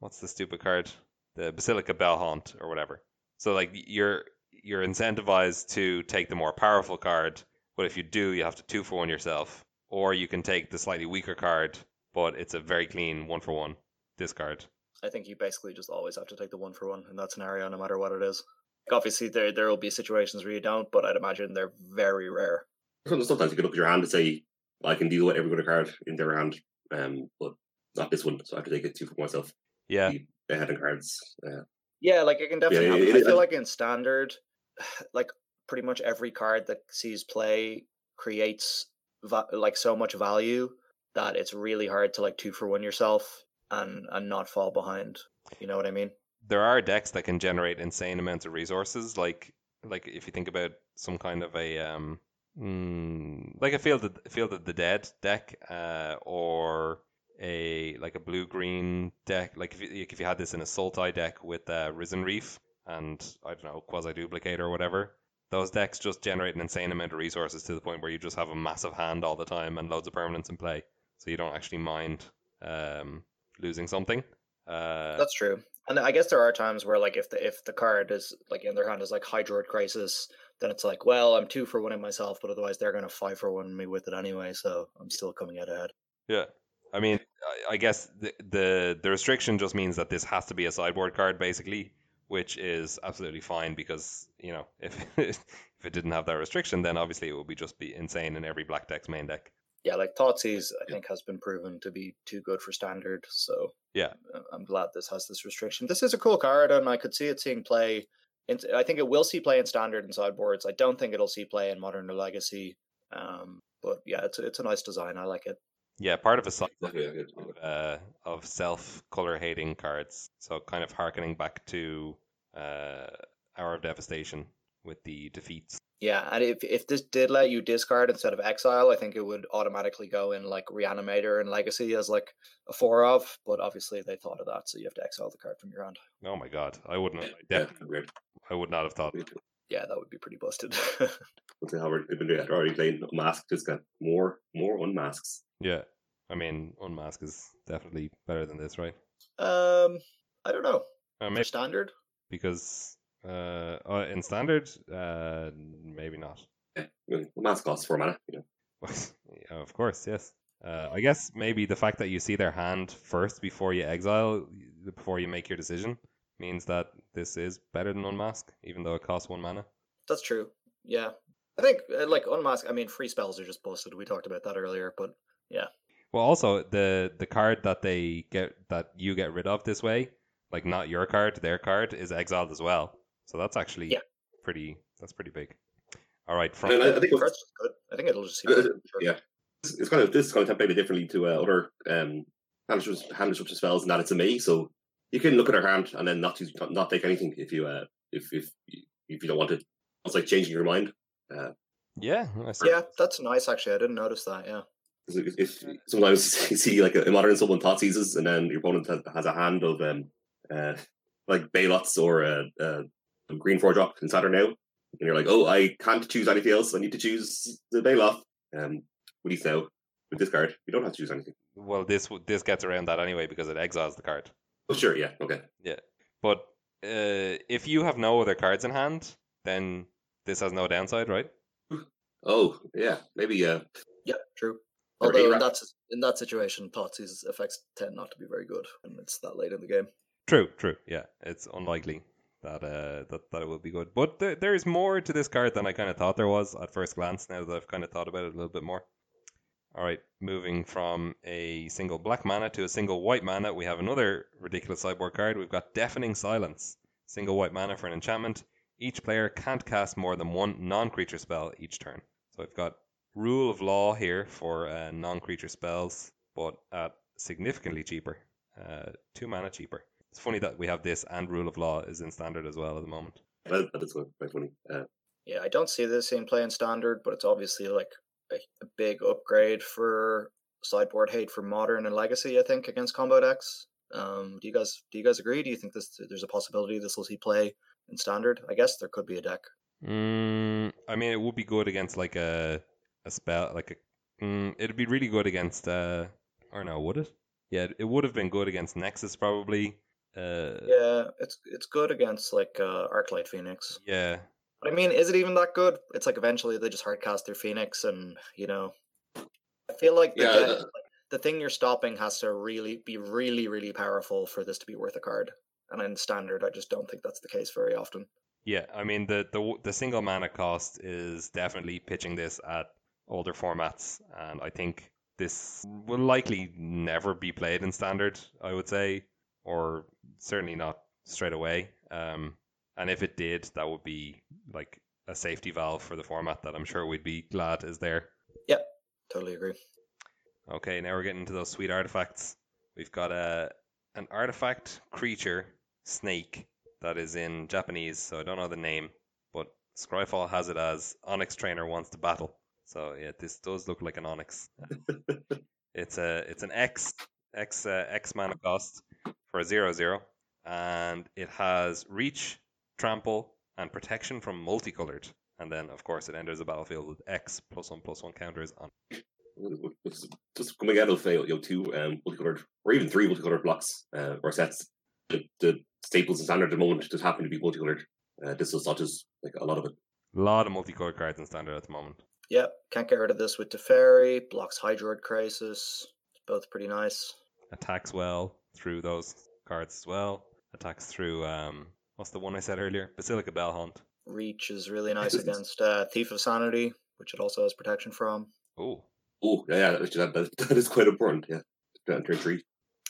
what's the stupid card the Basilica Bell-Haul or whatever so like you're you're incentivized to take the more powerful card but if you do you have to two for one yourself or you can take the slightly weaker card but it's a very clean one for one discard. I think you basically just always have to take the one for one in that scenario, no matter what it is. Obviously, there there will be situations where you don't, but I'd imagine they're very rare. Sometimes sometimes you can look at your hand and say, I can deal with every other card in their hand, um, but not this one, so I have to take it two for myself. Yeah, The ahead in cards. Uh, Yeah, like it can definitely Yeah, happen. it- I it- feel like in standard, like pretty much every card that sees play creates va- like so much value that it's really hard to like two for one yourself and and not fall behind. You know what I mean? There are decks that can generate insane amounts of resources. Like like if you think about some kind of a um mm, like a field of, field of the dead deck, uh, or a like a blue green deck. Like if you, if you had this in a Sultai deck with uh, Risen Reef and I don't know Quasiduplicate or whatever. Those decks just generate an insane amount of resources to the point where you just have a massive hand all the time and loads of permanents in play, so you don't actually mind um, losing something. Uh, That's true. And I guess there are times where like if the if the card is like in their hand is like Hydroid Krasis, then it's like, well, I'm two for one in myself, but otherwise they're gonna five for one me with it anyway, so I'm still coming out ahead. Yeah, I mean, I, guess the, the the restriction just means that this has to be a sideboard card, basically, which is absolutely fine because you know if if if it didn't have that restriction, then obviously it would be just be insane in every black deck's main deck. Yeah, like Thoughtseize, I think has been proven to be too good for standard. So Yeah. uh, I'm glad this has this restriction. This is a cool card, and I could see it seeing play. In, I think it will see play in standard and sideboards. I don't think it'll see play in modern or legacy. Um, but yeah, it's a- it's a nice design. I like it. Yeah, part of a cycle Definitely, of, uh, of self color hating cards. So kind of harkening back to uh, Hour of Devastation with the defeats. Yeah, and if if this did let you discard instead of exile, I think it would automatically go in like Reanimator and Legacy as like a four of. But obviously they thought of that, so you have to exile the card from your hand. Oh my god, I wouldn't. Yeah, definitely, weird. I would not have thought. Yeah, that would be pretty busted. We'll see how we're they've been doing. They're already playing Unmasked. Just got more, more unmasks. Yeah, I mean, Unmask is definitely better than this, right? um, I don't know. Uh, For maybe standard, because uh, uh, in standard, uh, maybe not. Yeah, I mean, Unmasked costs four mana. You know, yeah, of course, yes. Uh, I guess maybe the fact that you see their hand first before you exile, before you make your decision, means that this is better than Unmask, even though it costs one mana. that's true. Yeah, I think uh, like unmask. I mean, free spells are just busted. We talked about that earlier, but yeah. Well, also the the card that they get that you get rid of this way, like not your card, their card is exiled as well. So that's actually Yeah. pretty. That's pretty big. All right, from And I, I think the what's- good. I think it'll just. Uh, sure. yeah. it's, it's kind of this is kind of templated differently to uh, other um hand disruption- hand disruption spells, and that it's a May. So you can look at her hand and then not choose, not, not take anything if you uh if if if you don't want it. It's like changing your mind. yeah, I see. Yeah, that's nice. Actually, I didn't notice that. Yeah. 'Cause If, if sometimes you see like a, modern someone thought seizes, and then your opponent has, has a hand of um uh like Baylots or a, uh a green four drop in Saturn now, and you're like, oh, I can't choose anything else. I need to choose the Baylot. Um, with these now with this card, you don't have to choose anything. Well, this this gets around that anyway because it exiles the card. Oh, sure, yeah, okay. Yeah. But uh, if you have no other cards in hand, then this has no downside, right? Oh, yeah, maybe. Uh, Yeah, true. Although in that in that situation, Thoughtseize effects tend not to be very good and it's that late in the game. True, true. Yeah, it's unlikely that uh that, that it will be good. But there, there is more to this card than I kind of thought there was at first glance. Now that I've kind of thought about it a little bit more. All right, moving from a single black mana to a single white mana, we have another ridiculous sideboard card. We've got Deafening Silence, single white mana for an enchantment. Each player can't cast more than one non-creature spell each turn. So I've got Rule of Law here for uh, non-creature spells, but at significantly cheaper, uh, two mana cheaper. It's funny that we have this and Rule of Law is in standard as well at the moment. that, that is quite funny. Uh, Yeah, I don't see this in play in standard, but it's obviously like a, a big upgrade for sideboard hate for modern and legacy. I think against combo decks. Um, do you guys do you guys agree? Do you think this there's a possibility this will see play in standard? I guess there could be a deck. Mm, I mean, it would be good against like a a spell like a. Mm, it'd be really good against. Uh, or no, would it? Yeah, it would have been good against Nexus probably. Uh, Yeah, it's it's good against like uh, Arclight Phoenix. yeah, But I mean, is it even that good? It's like eventually they just hardcast their Phoenix, and you know, I feel like the, Yeah, deck- like, the thing you're stopping has to really be really really powerful for this to be worth a card. And in standard, I just don't think that's the case very often. Yeah, I mean the the the single mana cost is definitely pitching this at older formats, and I think this will likely never be played in standard. I would say, or certainly not straight away. Um, and if it did, that would be like a safety valve for the format that I'm sure we'd be glad is there. Yep, totally agree. Okay, now we're getting into those sweet artifacts. We've got a an artifact creature snake that is in Japanese, so I don't know the name, but Scryfall has it as Onyx Trainer wants to battle. So yeah, this does look like an Onyx. it's a it's an X X uh, X mana cost for a zero zero, and it has reach, trample, and protection from multicolored. And then, of course, it enters the battlefield with X plus one plus one counters on it's just coming out of uh, you know two um, multicolored or even three multicolored blocks uh, or sets. The, the staples and standard at the moment just happen to be multicolored. Uh, this is touches like a lot of it. A lot of multicolored cards in standard at the moment. Yep, can't get rid of this with Teferi. Blocks Hydroid Krasis. Both pretty nice. Attacks well through those cards as well. Attacks through um what's the one I said earlier? Basilica Bell-Haul. Reach is really nice against uh, Thief of Sanity, which it also has protection from. Oh, Oh, yeah, yeah that, that, that is quite important. Yeah, turn turn three.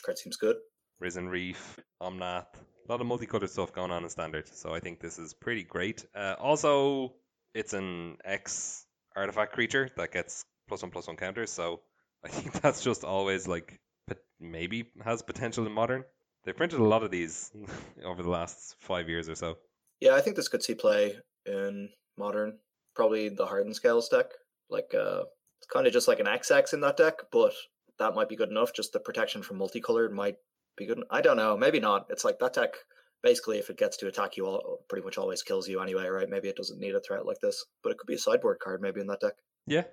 Card seems good. Risen Reef, Omnath, a lot of multicolored stuff going on in standard. So I think this is pretty great. Uh, also, it's an X artifact creature that gets plus one plus one counters. So I think that's just always like pot- maybe has potential in modern. They printed a lot of these over the last five years or so. Yeah, I think this could see play in modern. Probably the Hardened Scales deck. Like uh it's kind of just like an XX in that deck, but that might be good enough. Just the protection from multicolored might be good. I don't know. Maybe not. It's like that deck. Basically, if it gets to attack you, all pretty much always kills you anyway, right? Maybe it doesn't need a threat like this, but it could be a sideboard card maybe in that deck. Yeah,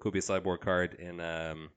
could be a sideboard card in um,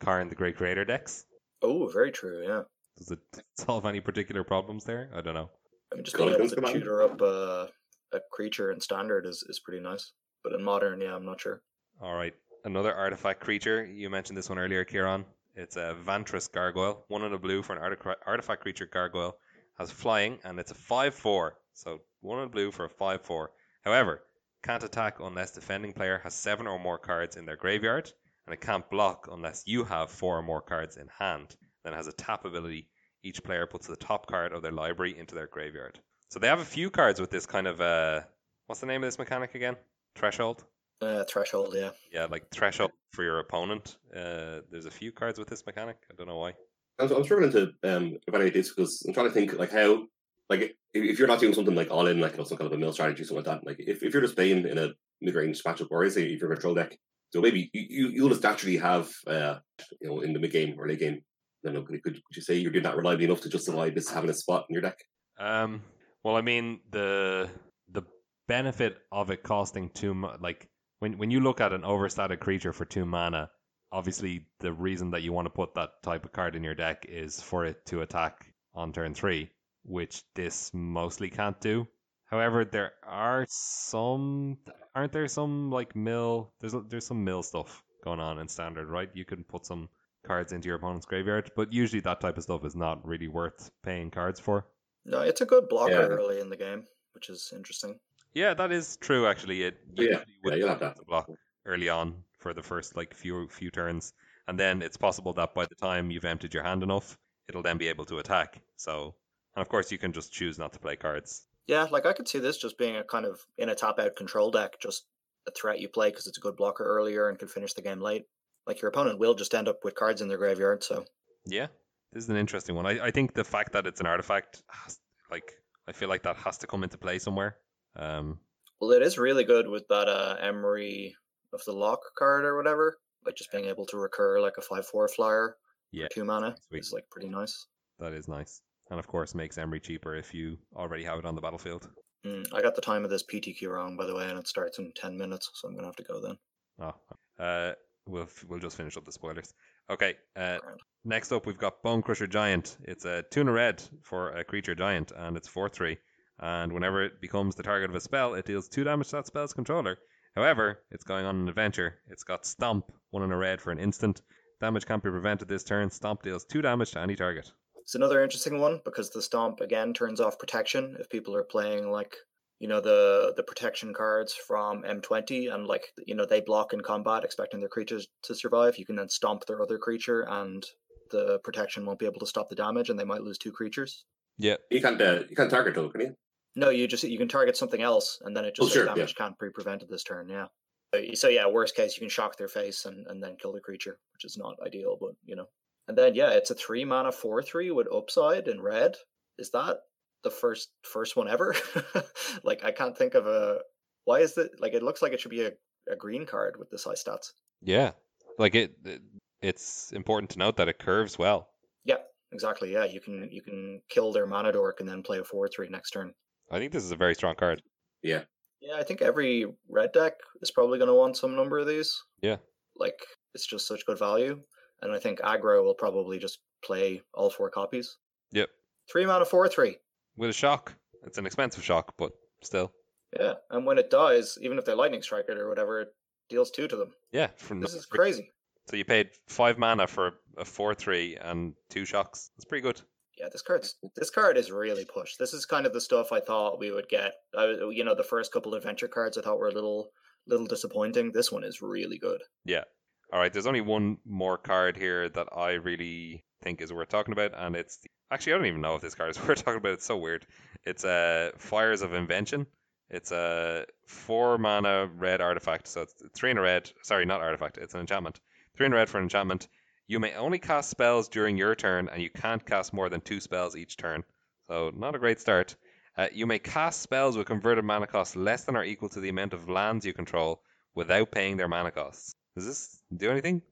Karn the Great Creator decks. Oh, very true. Yeah. Does it solve any particular problems there? I don't know. I mean, just being able Guns to Command. tutor up uh, a creature in standard is, is pretty nice. But in modern, yeah, I'm not sure. All right, another artifact creature. You mentioned this one earlier, Kieran. It's a Vantress Gargoyle, one in a blue for an artifact artifact creature gargoyle. Has flying and it's a five-four. So one in a blue for a five-four. However, can't attack unless defending player has seven or more cards in their graveyard, and it can't block unless you have four or more cards in hand. Then it has a tap ability. Each player puts the top card of their library into their graveyard. So they have a few cards with this kind of uh, what's the name of this mechanic again? Threshold. Uh, threshold, yeah. Yeah, like threshold for your opponent. Uh, there's a few cards with this mechanic. I don't know why. I'm, I'm struggling to um, evaluate this because I'm trying to think like how like if, if you're not doing something like all in like you know, some kind of a mill strategy something like that like if, if you're just playing in a mid range matchup or say if you're a control deck so maybe you, you you'll just naturally have uh you know in the mid game or late game I don't know could, could, you say you're doing that reliably enough to justify this having a spot in your deck Um, well, I mean the the benefit of it costing two like when when you look at an overstated creature for two mana, obviously the reason that you want to put that type of card in your deck is for it to attack on turn three, which this mostly can't do. However, there are some aren't there some like mill there's there's some mill stuff going on in standard, right? You can put some cards into your opponent's graveyard, but usually that type of stuff is not really worth paying cards for. No, it's a good blocker Yeah. early in the game, which is interesting. Yeah, that is true. Actually, it Yeah, usually yeah, would you'll have that. to block early on for the first like few few turns, and then it's possible that by the time you've emptied your hand enough, it'll then be able to attack. So, and of course, you can just choose not to play cards. Yeah, like I could see this just being a kind of in a top out control deck, just a threat you play because it's a good blocker earlier and can finish the game late. Like your opponent will just end up with cards in their graveyard, so Yeah, this is an interesting one. I, I think the fact that it's an artifact, has, like I feel like that has to come into play somewhere. Um, well, it is really good with that uh, Emry of the Loch card or whatever. Like just being able to recur like a five four flyer yeah, for two mana Sweet. is like pretty nice. that is nice, and of course makes Emry cheaper if you already have it on the battlefield. Mm, I got the time of this PTQ wrong, by the way, and it starts in ten minutes, so I'm gonna have to go then. Oh, uh, we'll we'll just finish up the spoilers. Okay, uh, next up we've got Bonecrusher Giant. It's a tuna red for a creature giant, and it's four three. And whenever it becomes the target of a spell, it deals two damage to that spell's controller. However, it's going on an adventure. It's got Stomp, one in a red for an instant. Damage can't be prevented this turn. Stomp deals two damage to any target. It's another interesting one because the stomp again turns off protection if people are playing like you know the the protection cards from M20 and like you know they block in combat expecting their creatures to survive. You can then stomp their other creature and the protection won't be able to stop the damage and they might lose two creatures. Yeah, you can't uh, you can't target though can you No, you just you can target something else and then it just Oh, says sure, yeah. damage can't be prevented this turn. Yeah. So- So yeah, worst case you can shock their face and, and then kill the creature, which is not ideal, but you know. And then yeah, it's a three mana four three with upside in red. Is that the first first one ever? like I can't think of a why is it like it looks like it should be a, a green card with this high stats. yeah. Like it, it, it's important to note that it curves well. Yeah, exactly. Yeah, you can you can kill their mana dork and then play a four three next turn. I think this is a very strong card. Yeah, Yeah, I think every red deck is probably going to want some number of these. Yeah. Like, it's just such good value. And I think aggro will probably just play all four copies. Yep. Three mana, four, three. With a shock, it's an expensive shock, but still, Yeah. And when it dies, even if they lightning strike it or whatever, it deals two to them. yeah. From This the- is crazy. So you paid five mana for a four three and two shocks. That's pretty good. Yeah, this card's this card is really pushed. This is kind of the stuff I thought we would get. I, you know, the first couple adventure cards I thought were a little little disappointing. This one is really good. Yeah. All right. There's only one more card here that I really think is worth talking about, and it's actually I don't even know if this card is worth talking about. It's so weird. It's a uh, Fires of Invention. It's a four mana red artifact. So it's three in a red. Sorry, not artifact. It's an enchantment. Three in a red for an enchantment. You may only cast spells during your turn, and you can't cast more than two spells each turn. So, not a great start. Uh, you may cast spells with converted mana costs less than or equal to the amount of lands you control without paying their mana costs. Does this do anything?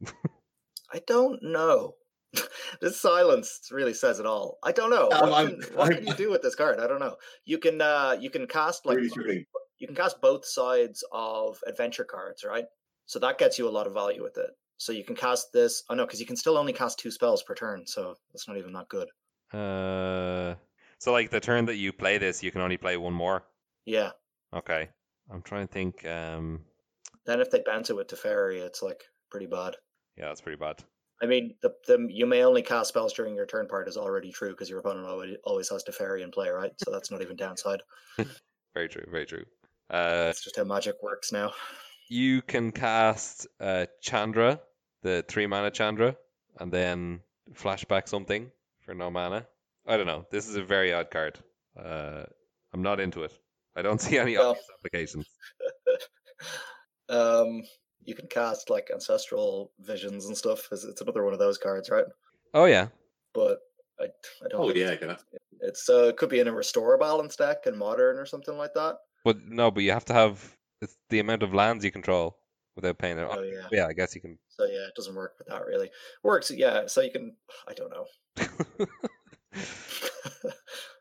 I don't know. this silence really says it all. I don't know. Um, what, can, what can, you do with this card? I don't know. You can uh, you can cast like you can cast both sides of adventure cards, right? So that gets you a lot of value with it. So you can cast this. Oh no, because you can still only cast two spells per turn, so that's not even that good. Uh, so like the turn that you play this, you can only play one more. Yeah. Okay. I'm trying to think. Um. Then if they bounce it with Teferi, it's like pretty bad. Yeah, that's pretty bad. I mean, the, the you may only cast spells during your turn part is already true because your opponent always always has Teferi in play, right? So that's not even downside. very true. Very true. Uh, that's just how magic works now you can cast uh, Chandra, the three mana Chandra, and then flashback something for no mana. I don't know. This is a very odd card. Uh, I'm not into it. I don't see any well, obvious applications. Um, you can cast like ancestral visions and stuff. It's, it's another one of those cards, right? Oh yeah. But I, I don't. Oh yeah, I can. It's uh, could be in a restore balance deck in modern or something like that. But no, but you have to have the amount of lands you control without paying it. Oh yeah, yeah. I guess you can. So yeah, it doesn't work with that really. Works, yeah. So you can. I don't know.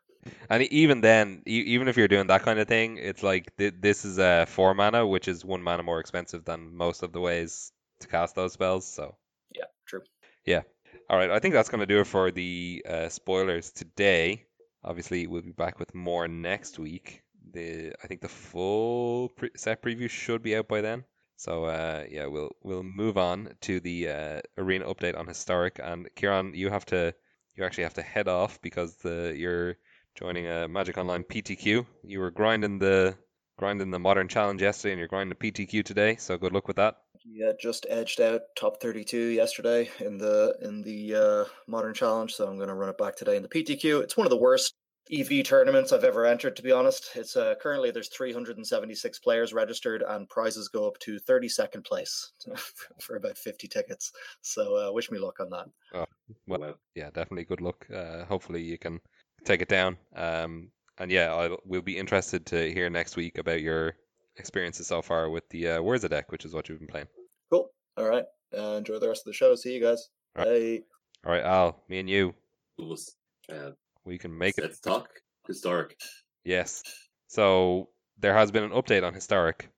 and even then, even if you're doing that kind of thing, it's like this is a four mana, which is one mana more expensive than most of the ways to cast those spells. So yeah, true. Yeah. All right. I think that's going to do it for the uh, spoilers today. Obviously, we'll be back with more next week the I think the full pre- set preview should be out by then. So uh, yeah, we'll we'll move on to the uh, arena update on historic. And Kieran, you have to you actually have to head off because the you're joining a Magic Online PTQ. You were grinding the grinding the modern challenge yesterday, and you're grinding the PTQ today. So good luck with that. Yeah, just edged out top 32 yesterday in the in the uh, modern challenge, so I'm going to run it back today in the PTQ. It's one of the worst EV tournaments I've ever entered. To be honest, it's uh, currently there's 376 players registered, and prizes go up to 32nd place for about 50 tickets. So uh, wish me luck on that. Oh, well, yeah, definitely good luck. Uh, hopefully you can take it down. Um, and yeah, I'll, we'll be interested to hear next week about your experiences so far with the uh, Whirza deck, which is what you've been playing. Cool. All right. Uh, enjoy the rest of the show. See you guys. All right. Bye. All right, Al. Me and you. Uh, we can make Let's it. Let's talk historic. Yes. So there has been an update on historic,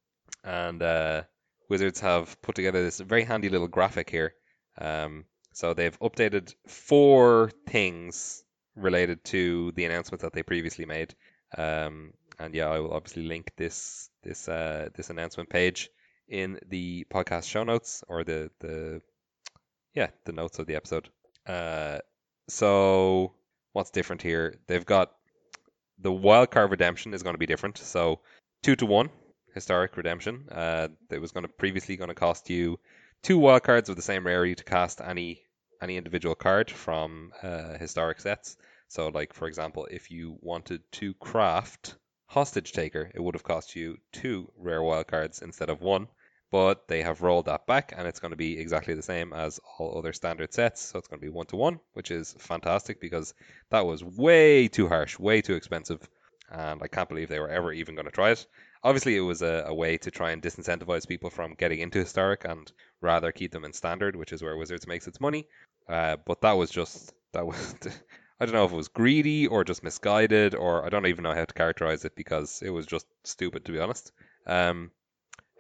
and uh, Wizards have put together this very handy little graphic here. Um, so they've updated four things related to the announcement that they previously made. Um, and yeah, I will obviously link this this uh, this announcement page in the podcast show notes or the the yeah the notes of the episode. Uh, so what's different here? They've got the wildcard redemption is going to be different. So two to one historic redemption. Uh, it was going to previously going to cost you two wildcards of the same rarity to cast any any individual card from uh, historic sets. So, like for example, if you wanted to craft Hostage Taker, it would have cost you two rare wild cards instead of one but they have rolled that back and it's going to be exactly the same as all other standard sets. So it's going to be one to one, which is fantastic because that was way too harsh, way too expensive. And I can't believe they were ever even going to try it. Obviously, it was a, a way to try and disincentivize people from getting into historic and rather keep them in standard, which is where Wizards makes its money. Uh, but that was just, that was. I don't know if it was greedy or just misguided, or I don't even know how to characterize it because it was just stupid, to be honest. Um,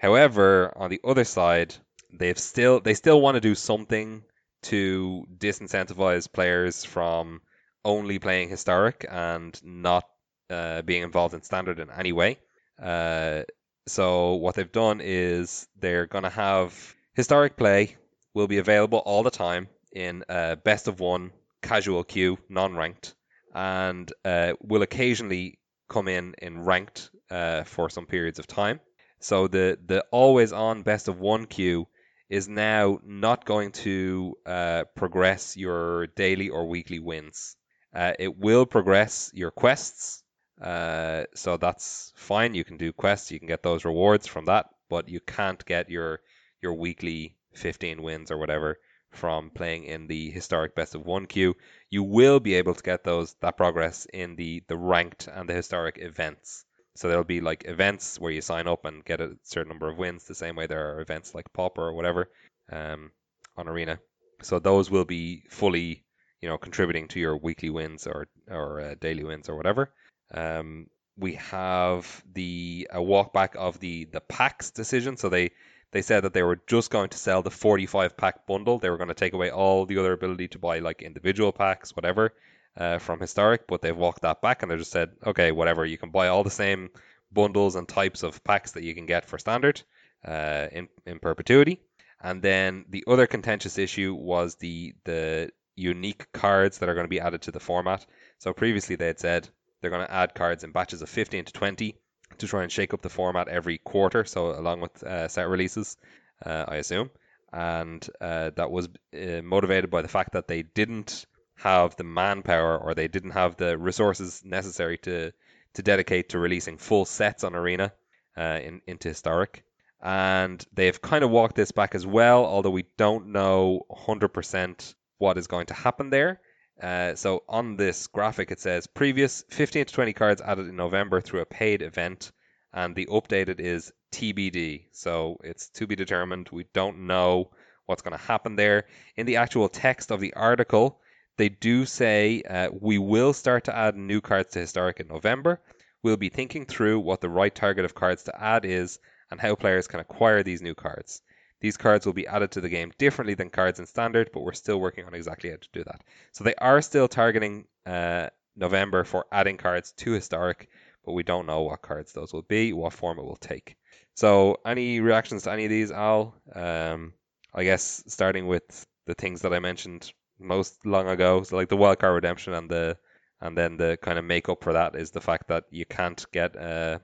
However, on the other side, they've still they still want to do something to disincentivize players from only playing historic and not uh, being involved in standard in any way. Uh, so what they've done is they're going to have historic play will be available all the time in a best of one casual queue, non-ranked, and uh, will occasionally come in in ranked uh, for some periods of time. So the the always on best of one queue is now not going to uh, progress your daily or weekly wins. Uh, it will progress your quests, uh, so that's fine. You can do quests, you can get those rewards from that, but you can't get your your weekly 15 wins or whatever from playing in the historic best of one queue. You will be able to get those that progress in the the ranked and the historic events. So there'll be like events where you sign up and get a certain number of wins, the same way there are events like Popper or whatever um, on Arena. So those will be fully, you know, contributing to your weekly wins or or uh, daily wins or whatever. Um, we have the a walk back of the the packs decision. So they they said that they were just going to sell the 45 pack bundle. They were going to take away all the other ability to buy like individual packs, whatever, uh, from historic, but they've walked that back and they just said, okay, whatever, you can buy all the same bundles and types of packs that you can get for standard uh, in in perpetuity. And then the other contentious issue was the the unique cards that are going to be added to the format. So previously they had said they're going to add cards in batches of 15 to 20 to try and shake up the format every quarter. So along with uh, set releases, uh, I assume, and uh, that was uh, motivated by the fact that they didn't have the manpower or they didn't have the resources necessary to to dedicate to releasing full sets on Arena uh, in, into Historic. And they've kind of walked this back as well, although we don't know 100% what is going to happen there. Uh, so on this graphic, it says previous 15 to 20 cards added in November through a paid event, and the updated is TBD. So it's to be determined. We don't know what's going to happen there. In the actual text of the article, they do say uh, we will start to add new cards to Historic in November. We'll be thinking through what the right target of cards to add is and how players can acquire these new cards. These cards will be added to the game differently than cards in Standard, but we're still working on exactly how to do that. So they are still targeting uh, November for adding cards to Historic, but we don't know what cards those will be, what form it will take. So, any reactions to any of these, Al? Um, I guess starting with the things that I mentioned most long ago. So like the wildcard redemption and the and then the kind of make up for that is the fact that you can't get a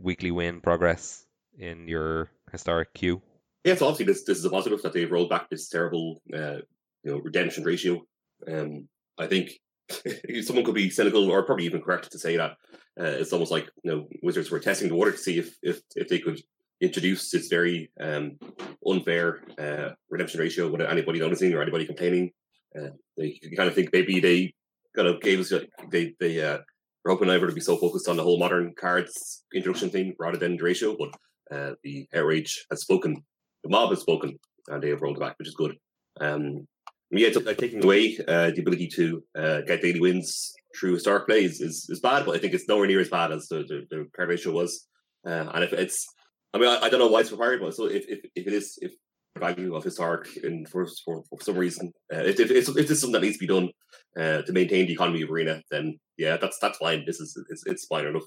weekly win progress in your historic queue. Yeah, so obviously this this is a positive that they've rolled back this terrible uh, you know redemption ratio. Um, I think someone could be cynical or probably even correct to say that uh, it's almost like you know Wizards were testing the water to see if if if they could introduce this very um, unfair uh, redemption ratio without anybody noticing or anybody complaining. Uh, they kind of think maybe they kind of gave us they they uh, were hoping never to be so focused on the whole modern cards introduction thing rather than the ratio, but uh, the outrage has spoken, the mob has spoken, and they have rolled back, which is good. Um, yeah, uh, taking away uh, the ability to uh, get daily wins through historic plays is, is bad, but I think it's nowhere near as bad as the, the, the card ratio was. Uh, and if it's I mean, I, I, don't know why it's required, but so if, if, if it is, if the value of historic in for, for, for some reason, uh, if, if, if, this is something that needs to be done uh, to maintain the economy of arena, then yeah, that's that's fine. This is it's, it's fine enough.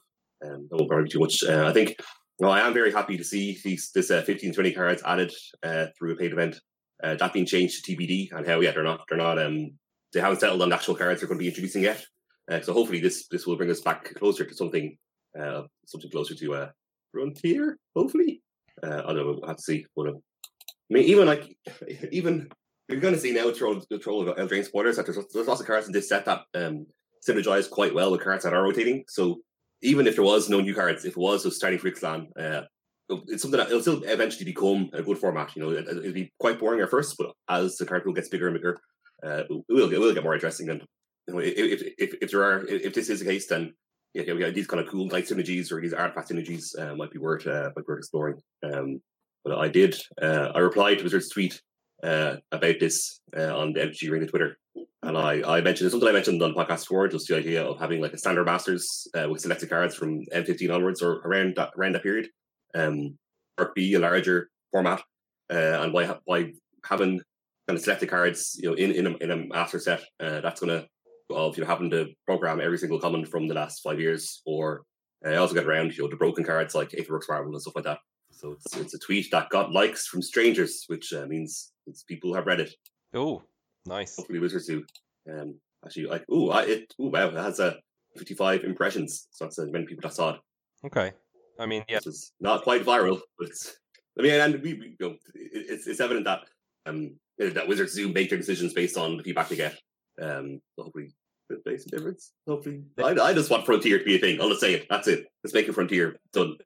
Um, won't argue too much. Uh, I think no, I am very happy to see these this uh, 15, 20 cards added uh, through a paid event. Uh, that being changed to TBD, and how yeah, they're not they're not um they haven't settled on the actual cards they're going to be introducing yet. Uh, so hopefully this this will bring us back closer to something uh, something closer to uh, Frontier, hopefully. Uh, I don't know, we'll have to see. But, um, I mean, even like, even you're going to see now through the Throne of Eldraine spoilers that there's, there's lots of cards in this set that um, synergize quite well with cards that are rotating. So even if there was no new cards, if it was just starting for Ixalan, uh, it's something that it'll still eventually become a good format. You know, it, will be quite boring at first, but as the card pool gets bigger and bigger, uh, it will it will get more interesting. And you know, if, if if there are if this is the case, then yeah, got these kind of cool night synergies or these artifact synergies uh, might be worth uh, might be worth exploring. Um, but I did. Uh, I replied to Wizard's tweet uh, about this uh, on the MTG Arena Twitter, and I, I mentioned something I mentioned on the podcast before, just the idea of having like a standard masters uh, with selected cards from M15 onwards or around that around that period, um, or be a larger format, and why why having kind of selected cards, you know, in in a, in a master set, that's going to of you know having to program every single comment from the last five years, or I uh, also get around you know the broken cards like Aetherworks Marvel and stuff like that. So it's it's a tweet that got likes from strangers, which uh, means it's people have read it. Oh, nice. Hopefully, Wizards do. Um, actually, like, ooh, I, it, ooh, wow, it has a uh, 55 impressions. So that's uh, many people that saw it. Okay. I mean, yeah. It's not quite viral, but it's, I mean, and we, we you know, it's, it's evident that um, that Wizards do make their decisions based on the feedback they get. Um, hopefully, it makes a difference. Hopefully, I, I just want Frontier to be a thing. I'll just say it. That's it. Let's make a Frontier. Done.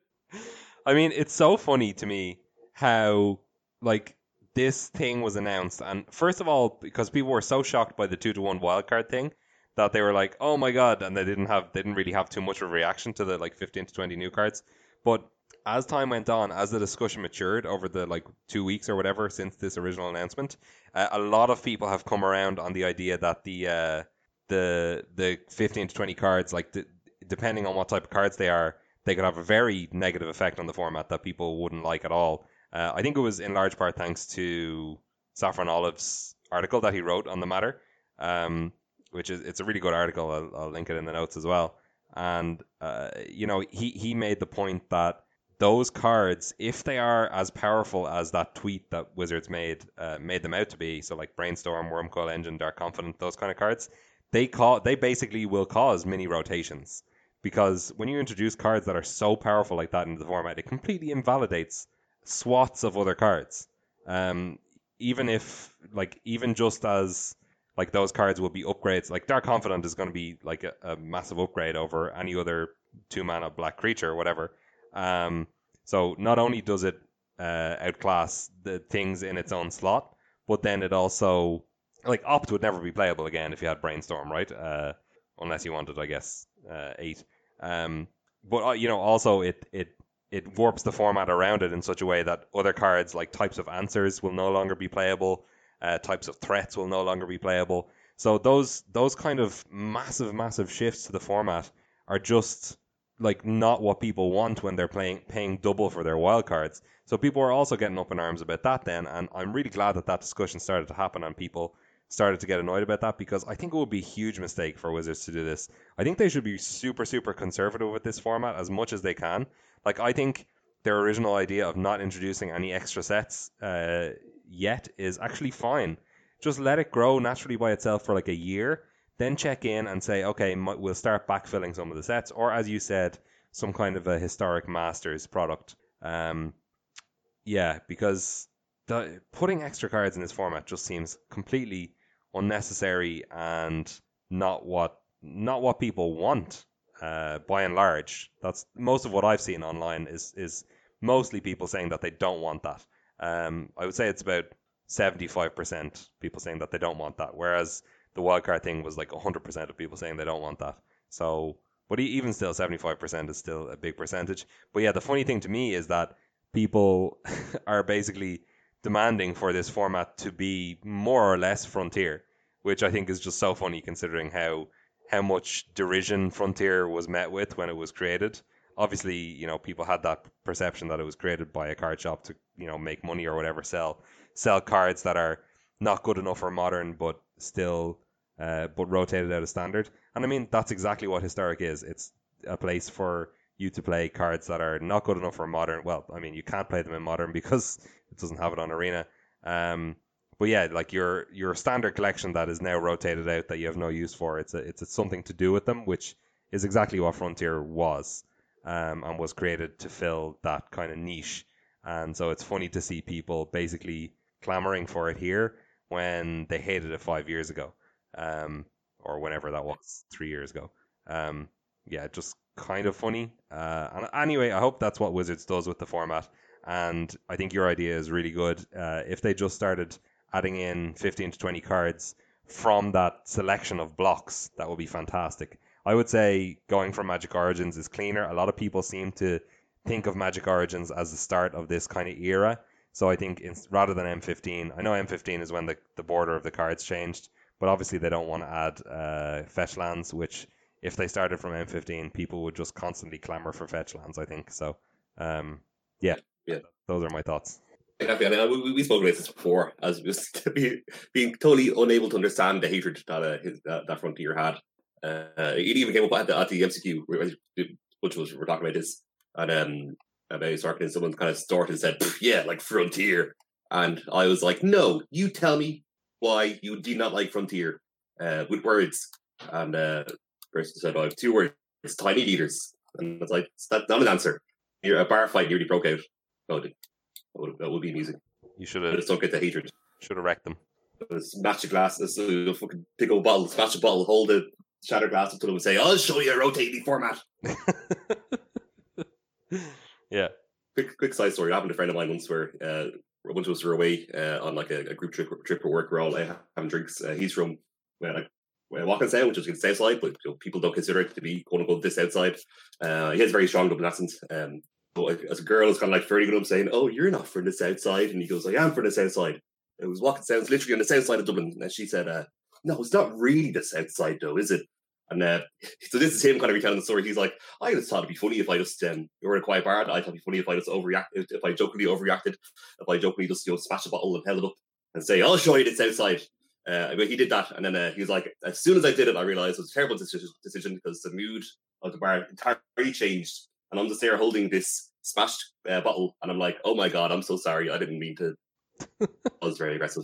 I mean, it's so funny to me how like this thing was announced, and first of all, because people were so shocked by the two to one wildcard thing that they were like, "Oh my god!" and they didn't have they didn't really have too much of a reaction to the like fifteen to twenty new cards. But as time went on, as the discussion matured over the like two weeks or whatever since this original announcement, uh, a lot of people have come around on the idea that the uh, the the fifteen to twenty cards, like the, depending on what type of cards they are, they could have a very negative effect on the format that people wouldn't like at all. Uh, I think it was in large part thanks to Saffron Olive's article that he wrote on the matter, um, which is it's a really good article. I'll, I'll link it in the notes as well. And uh, you know, he he made the point that those cards, if they are as powerful as that tweet that Wizards made uh, made them out to be, so like Brainstorm, Wurmcoil Engine, Dark Confidant, those kind of cards, they call they basically will cause mini rotations because when you introduce cards that are so powerful like that into the format, it completely invalidates swaths of other cards. Um, even if like even just as like those cards will be upgrades, like Dark Confidant is going to be like a, a, massive upgrade over any other two mana black creature or whatever. Um, so not only does it uh, outclass the things in its own slot, but then it also like Opt would never be playable again if you had Brainstorm, right? Uh, unless you wanted, I guess, uh, eight. Um, but uh, you know, also it it it warps the format around it in such a way that other cards like types of answers will no longer be playable, uh, types of threats will no longer be playable. So those those kind of massive massive shifts to the format are just like not what people want when they're playing paying double for their wild cards. So people are also getting up in arms about that then, and I'm really glad that that discussion started to happen and people started to get annoyed about that because I think it would be a huge mistake for Wizards to do this. I think they should be super, super conservative with this format as much as they can. Like, I think their original idea of not introducing any extra sets uh, yet is actually fine. Just let it grow naturally by itself for like a year, then check in and say, okay, we'll start backfilling some of the sets, or as you said, some kind of a historic masters product. Um, yeah, because the, putting extra cards in this format just seems completely unnecessary and not what not what people want. Uh, by and large, that's most of what I've seen online is is mostly people saying that they don't want that. Um, I would say it's about seventy five percent people saying that they don't want that, whereas the wildcard thing was like hundred percent of people saying they don't want that. So, but even still, seventy five percent is still a big percentage. But yeah, the funny thing to me is that people are basically demanding for this format to be more or less Frontier, which I think is just so funny considering how how much derision Frontier was met with when it was created. Obviously, you know, people had that perception that it was created by a card shop to, you know, make money or whatever, sell sell cards that are not good enough for modern but still uh, but rotated out of standard. And I mean that's exactly what historic is. It's a place for you to play cards that are not good enough for modern. Well, I mean, you can't play them in modern because it doesn't have it on arena. Um, but yeah, like your your standard collection that is now rotated out that you have no use for. It's a, it's a, something to do with them, which is exactly what Frontier was, um, and was created to fill that kind of niche. And so it's funny to see people basically clamoring for it here when they hated it five years ago, um, or whenever that was, three years ago. Um, yeah, just kind of funny. Uh, anyway, I hope that's what Wizards does with the format. And I think your idea is really good. Uh, if they just started adding in 15 to 20 cards from that selection of blocks, that would be fantastic. I would say going from Magic Origins is cleaner. A lot of people seem to think of Magic Origins as the start of this kind of era. So I think in, rather than M15, I know M15 is when the, the border of the cards changed, but obviously they don't want to add uh, fetch lands, which if they started from M15, people would just constantly clamor for fetch lands. I think so. Um, yeah, yeah, those are my thoughts. I mean, we, we spoke about this before, as just being, being totally unable to understand the hatred that uh, his, that, that frontier had. Uh, it even came up at the, at the MCQ, which was we're talking about this, and um, about Sarkin, and someone kind of started and said, "Yeah, like frontier," and I was like, "No, you tell me why you do not like frontier." uh, with words. And uh, person said, "I have two words: it's tiny leaders." And it's like that's not an answer. You're, a bar fight nearly broke out. Oh, that would, that would be amusing. You should have don't get the hatred. should have wrecked them. Smash a glass, this uh, fucking big old bottle, smash a bottle, hold the shattered glass up to them and say, "I'll show you a rotating format." yeah. quick quick side story. It happened to a friend of mine once where uh, a bunch of us were away uh, on like a, a group trip trip for work. We're all uh, having drinks. Uh, he's from uh, like Walkinstown, which the south side, but you know, people don't consider it to be quote unquote this outside. Uh, he has a very strong Dublin accent. Um, but as a girl, it's kind of like flirting with him, saying, "Oh, you're not from the south side," and he goes, "I am from the south side." It was Walkinstown's literally on the south side of Dublin, and she said, uh, "No, it's not really the south side, though, is it?" And uh, so this is him kind of retelling the story. He's like, I just thought it'd be funny if I just um, we were in a quiet bar. I thought it'd be funny if I just overreacted, if I jokingly overreacted, if I jokingly just you know smash a bottle and held it up and say, "I'll show you this outside." Uh, but he did that, and then uh, he was like, as soon as I did it, I realized it was a terrible decision, decision because the mood of the bar entirely changed, and I'm just there holding this smashed uh, bottle, and I'm like, "Oh my god, I'm so sorry. I didn't mean to." I was very aggressive.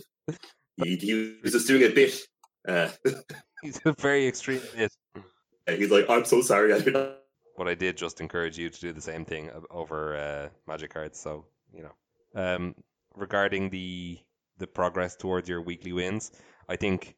He, he was just doing a bit. Uh, He's a very extreme bit. he's like, "I'm so sorry. I did not." What I did just encourage you to do the same thing over uh, magic cards. So you know, um, regarding the the progress towards your weekly wins, I think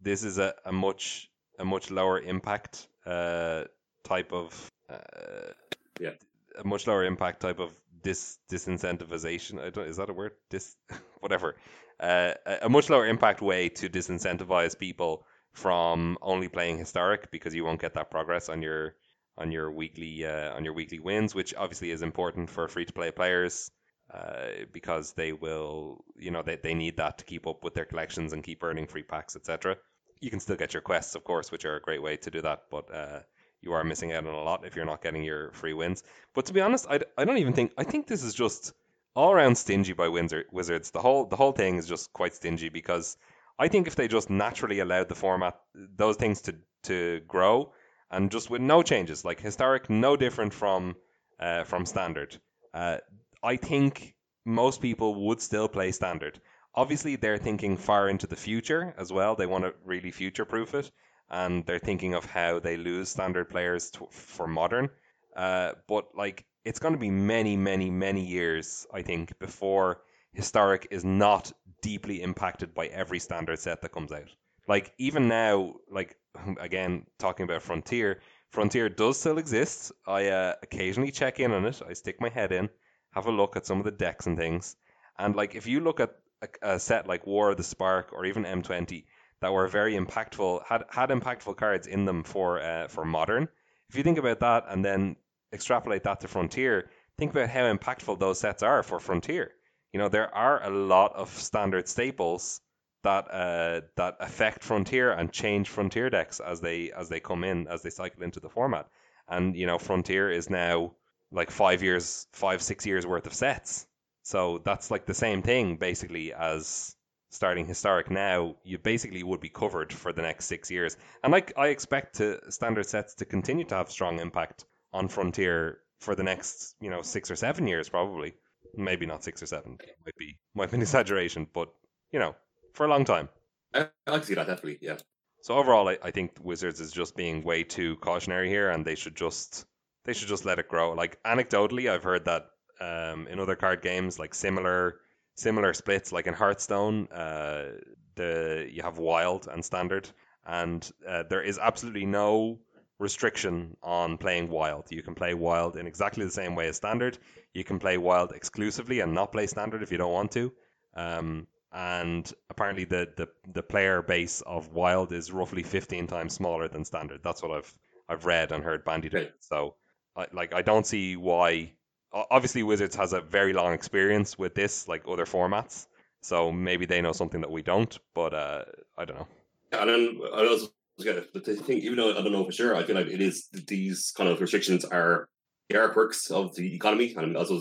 this is a, a much a much lower impact uh, type of uh, Yeah. a much lower impact type of dis disincentivization. I don't is that a word? Dis whatever. Uh, a- a much lower impact way to disincentivize people from only playing historic because you won't get that progress on your on your weekly uh, on your weekly wins, which obviously is important for free to play players uh, because they will you know they, they need that to keep up with their collections and keep earning free packs, etc. You can still get your quests, of course, which are a great way to do that, but uh, you are missing out on a lot if you're not getting your free wins. But to be honest, I, I don't even think I think this is just all around stingy by Wizards. The whole the whole thing is just quite stingy because I think if they just naturally allowed the format those things to to grow and just with no changes, like historic, no different from uh, from standard. Uh, I think most people would still play standard. Obviously, they're thinking far into the future as well. They want to really future proof it, and they're thinking of how they lose standard players to, for modern. Uh, but like, it's going to be many, many, many years, I think, before historic is not deeply impacted by every standard set that comes out. Like even now, like again talking about Frontier, Frontier does still exist. I uh, occasionally check in on it. I stick my head in, have a look at some of the decks and things, and like if you look at a, a set like War of the Spark or even M20 that were very impactful, had had impactful cards in them for uh, for modern. If you think about that and then extrapolate that to Frontier, think about how impactful those sets are for Frontier. You know, there are a lot of standard staples that uh, that affect Frontier and change Frontier decks as they as they come in as they cycle into the format. And you know, Frontier is now like five years, five six years worth of sets. So that's like the same thing basically as starting historic now. You basically would be covered for the next six years. And like I expect to standard sets to continue to have strong impact on Frontier for the next you know six or seven years probably. Maybe not six or seven. Might be might be an exaggeration, but you know for a long time. I, see that definitely. Yeah. So overall, I, I think Wizards is just being way too cautionary here, and they should just they should just let it grow. Like anecdotally, I've heard that um, in other card games, like similar similar splits, like in Hearthstone, uh, the you have Wild and Standard, and uh, there is absolutely no restriction on playing Wild. You can play Wild in exactly the same way as Standard. You can play Wild exclusively and not play Standard if you don't want to. Um, and apparently the, the the player base of Wild is roughly 15 times smaller than Standard. That's what I've I've read and heard bandied. So, I, like, I don't see why. Obviously, Wizards has a very long experience with this, like other formats. So maybe they know something that we don't. But uh, I don't know. And then I also but the thing, even though I don't know for sure, I feel like it is these kind of restrictions are they are quirks of the economy, and also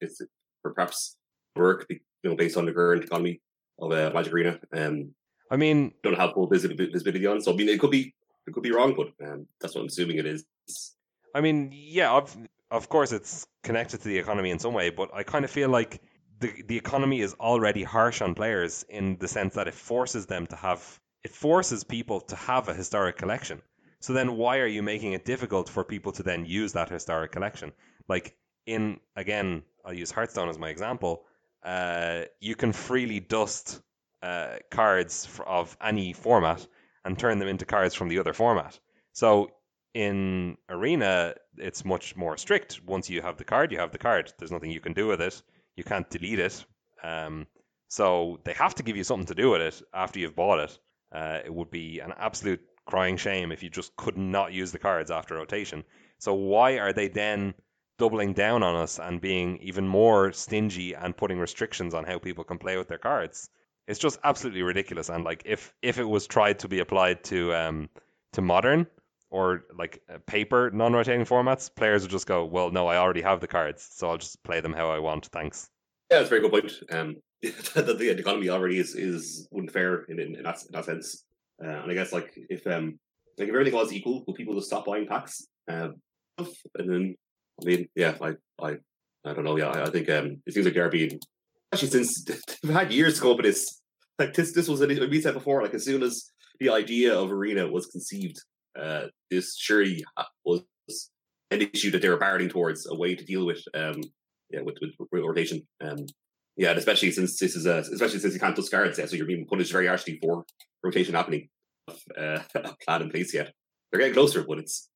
it's- perhaps work, you know, based on the current economy of uh, Magic Arena. Um, I mean, don't have full visi- visibility on. So I mean, it could be it could be wrong, but um, that's what I'm assuming it is. I mean, yeah, of of course it's connected to the economy in some way, but I kind of feel like the the economy is already harsh on players in the sense that it forces them to have it forces people to have a historic collection. So then why are you making it difficult for people to then use that historic collection? Like in again, I'll use Hearthstone as my example. Uh, you can freely dust uh, cards of any format and turn them into cards from the other format. So in Arena, it's much more strict. Once you have the card, you have the card. There's nothing you can do with it. You can't delete it. Um, so they have to give you something to do with it after you've bought it. Uh, it would be an absolute crying shame if you just could not use the cards after rotation. So why are they then doubling down on us and being even more stingy and putting restrictions on how people can play with their cards? It's just absolutely ridiculous. And like if if it was tried to be applied to um to modern or like uh, paper non-rotating formats, players would just go, "Well, no, I already have the cards, so I'll just play them how I want. Thanks." Yeah, that's a very good point. Um, the, the, economy already is is unfair in, in, in, that, in that sense. Uh, and I guess like if um like if everything was equal, will people just stop buying packs? Um, and then I mean, yeah, I I I don't know. Yeah, I, I think um it seems like they're being actually since they've had years to go up. Like this, this was we said before. Like as soon as the idea of arena was conceived, uh, this surely was an issue that they were barreling towards a way to deal with um yeah with with, with rotation um yeah, and especially since this is a, especially since you can't discard it, so you're being punished very harshly for rotation happening. Uh, a plan in place yet. They're getting closer, but it's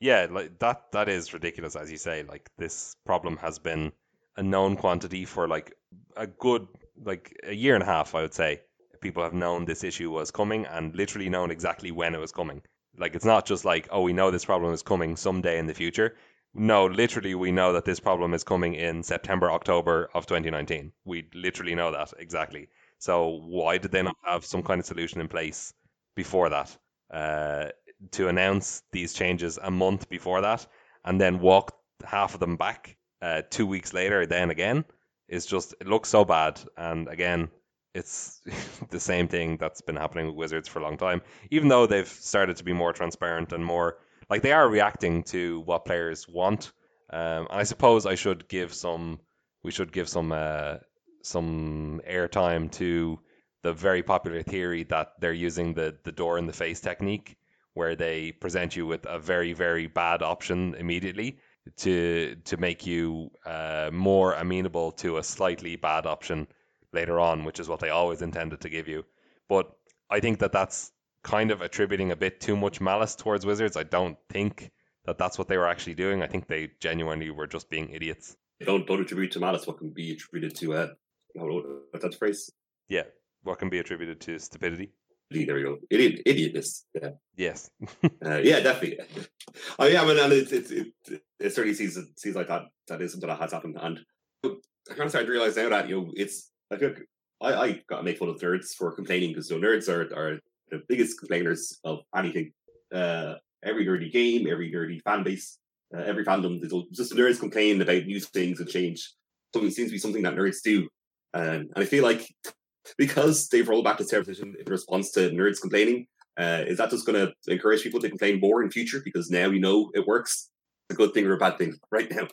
yeah, like that. That is ridiculous, as you say. Like this problem has been a known quantity for like a good like a year and a half, I would say. People have known this issue was coming and literally known exactly when it was coming. Like it's not just like, oh, we know this problem is coming someday in the future. No, literally, we know that this problem is coming in September, October of 2019. We literally know that exactly. So why did they not have some kind of solution in place before that? Uh, to announce these changes a month before that, and then walk half of them back uh, two weeks later, then again, is just it looks so bad. And again, it's the same thing that's been happening with Wizards for a long time. Even though they've started to be more transparent and more like they are reacting to what players want. Um, and I suppose I should give some, we should give some uh, some airtime to the very popular theory that they're using the the door in the face technique, where they present you with a very very bad option immediately to to make you uh, more amenable to a slightly bad option later on, which is what they always intended to give you. But I think that that's kind of attributing a bit too much malice towards Wizards. I don't think that that's what they were actually doing. I think they genuinely were just being idiots. Don't don't attribute to malice what can be attributed to uh, what's that phrase? Yeah, what can be attributed to stupidity. There we go. Idiot, idiotness. Yeah. Yes. uh, yeah, definitely. Oh yeah, I mean, and it, it, it, it certainly seems seems like that that is something that has happened, and I kind of started to realize now that you know it's I feel I I got to make fun of nerds for complaining because you know, nerds are are the biggest complainers of anything. Uh, every nerdy game, every nerdy fan base, uh, every fandom, just nerds complain about new things and change. Something seems to be something that nerds do, um, and I feel like because they've rolled back the television in response to nerds complaining, uh, is that just going to encourage people to complain more in future because now you know it works? It's a good thing or a bad thing right now?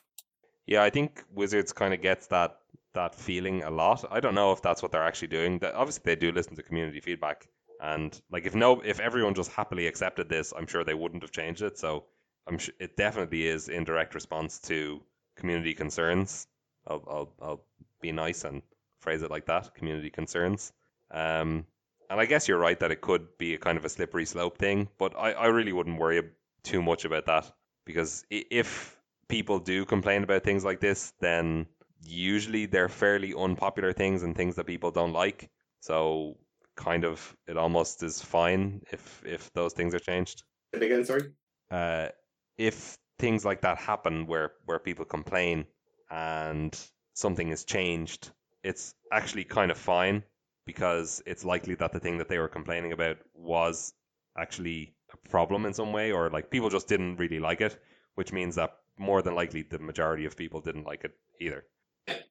Yeah, I think Wizards kind of gets that that feeling a lot. I don't know if that's what they're actually doing. That obviously they do listen to community feedback, and like if no, if everyone just happily accepted this, I'm sure they wouldn't have changed it. So I'm sure it definitely is in direct response to community concerns. I'll I'll, I'll be nice and phrase it like that. Community concerns. Um, and I guess you're right that it could be a kind of a slippery slope thing, but I, I really wouldn't worry too much about that because if people do complain about things like this, then usually they're fairly unpopular things and things that people don't like. So kind of it almost is fine if if those things are changed. Again, sorry. Uh, if things like that happen where where people complain and something is changed, it's actually kind of fine because it's likely that the thing that they were complaining about was actually a problem in some way or like people just didn't really like it, which means that more than likely the majority of people didn't like it either.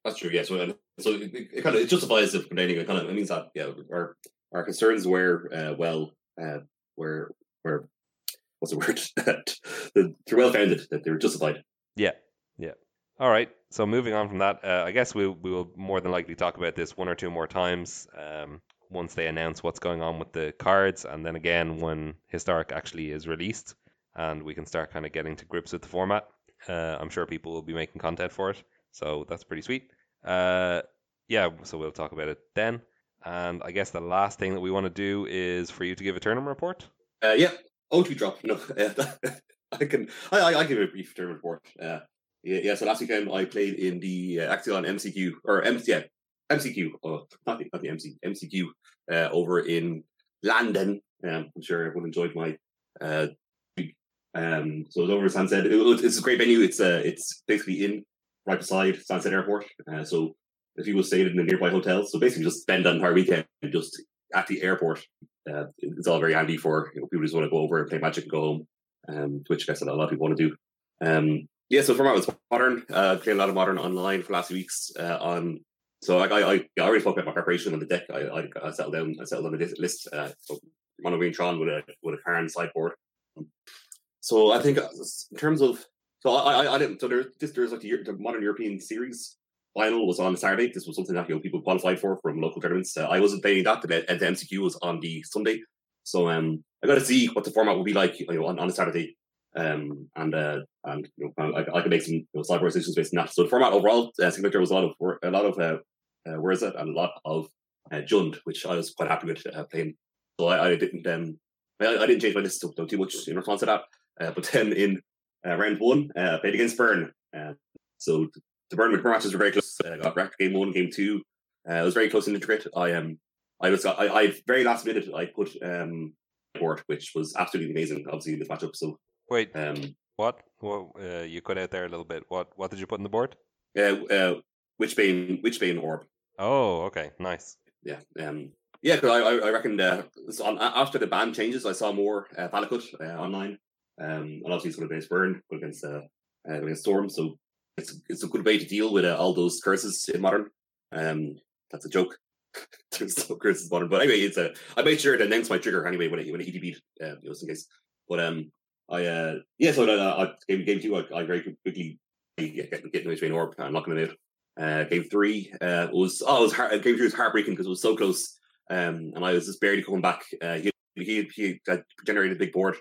That's true. Yeah, so so it, it kind of it justifies the complaining. It kind of it means that yeah, our our concerns were uh, well uh, were were what's the word that they're well founded that they were justified. Yeah, yeah. All right. So moving on from that, uh, I guess we we will more than likely talk about this one or two more times. Um, once they announce what's going on with the cards, and then again when Historic actually is released, and we can start kind of getting to grips with the format. Uh, I'm sure people will be making content for it, so that's pretty sweet. Uh, yeah, so we'll talk about it then. And I guess the last thing that we want to do is for you to give a tournament report. Uh, yeah, O2 drop. No, I can. I, I, give a brief tournament report. Uh, yeah, yeah. So last weekend I played in the uh, Axion MCQ or MC, yeah, MCQ. Oh, not the, not the MC MCQ uh, over in London. Um, I'm sure everyone enjoyed my. Uh, um, so it was over. It, it, it's a great venue. It's uh, it's basically in right beside Stansted Airport. Uh, so if you will stay in the nearby hotels, so basically just spend that entire weekend just at the airport. Uh, it's all very handy for you know, people who just want to go over and play Magic and go home, um, which I guess a lot of people want to do. Um, yeah, so format was modern. Uh, played a lot of modern online for last few weeks. Uh, on so I, I, I already spoke about my preparation on the deck. I, I, I settled down. I settled on the list. Uh, so mono green Tron with a with a Karn sideboard. So I think uh, in terms of so I I, I didn't so there's this there's like the, the modern European series final was on Saturday. This was something that you know people qualified for from local tournaments. Uh, I wasn't playing that, but the, the MCQ was on the Sunday, so um, I got to see what the format would be like, you know, on, on a Saturday. Um, and uh, and you know, I, I could make some you know, slight decisions based on that. So the format overall, uh, seemed like there was a lot of a lot of uh, uh, where is it, and a lot of uh, Jund, which I was quite happy with uh, playing. So I, I didn't um, I, I, didn't change my list too, too much in response to that. Uh, but then in uh, round one, uh, played against Burn. Uh, so the Burnwood matches were very close. Uh, got wrecked game one, game two. Uh, it was very close and intricate. I um, I was I, I very last minute I put um board, which was absolutely amazing. Obviously this matchup. So wait, um, what? Well, uh, you cut out there a little bit. What? What did you put in the board? Uh, uh Witchbane, Witchbane Orb. Oh, okay, nice. Yeah, um, yeah. Because I, I reckon uh, on, after the ban changes, I saw more uh, Valakut uh, online. Um, and obviously it's going to be Burn against uh, uh, against Storm. So it's it's a good way to deal with uh, all those curses in modern. Um, that's a joke. There's no curses modern, but anyway, it's a. I made sure to announce my trigger anyway when it when it ETB, uh, just in case. But um, I uh, yeah, so uh, I, game game two, I, I very quickly get getting getting between orb and knocking it out. Uh, game three uh, was oh, it was heart, game three was heartbreaking because it was so close, um, and I was just barely coming back. Uh, he he he generated a big board,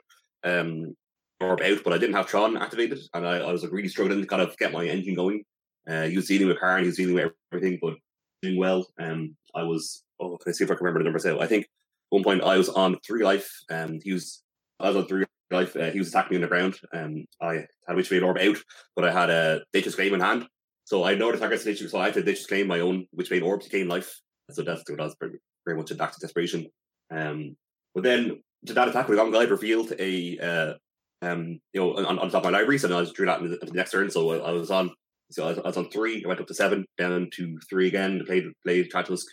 um, orb out, but I didn't have Tron activated, and I, I was like really struggling to kind of get my engine going. Uh, he was dealing with Karn, he was dealing with everything, but doing well. Um, I was oh, can I see if I can remember the numbers out? I think one point I was on three life, and um, he was I was on three life. Uh, he was attacking me on the ground. Um, I had Witchbane Orb out, but I had a Nature's Claim in hand, so I know the target's Nature's, so I had to Nature's Claim my own Witchbane Orb to gain life. So that's that was very, very much a act of desperation. Um, but then to that attack, with the Guide revealed a uh, um, you know, on, on top of my library. So I was drew that in the, the, next turn. So I, I was on, so I was, I was, on three. I went up to seven, down to three again. Played played Thragtusk.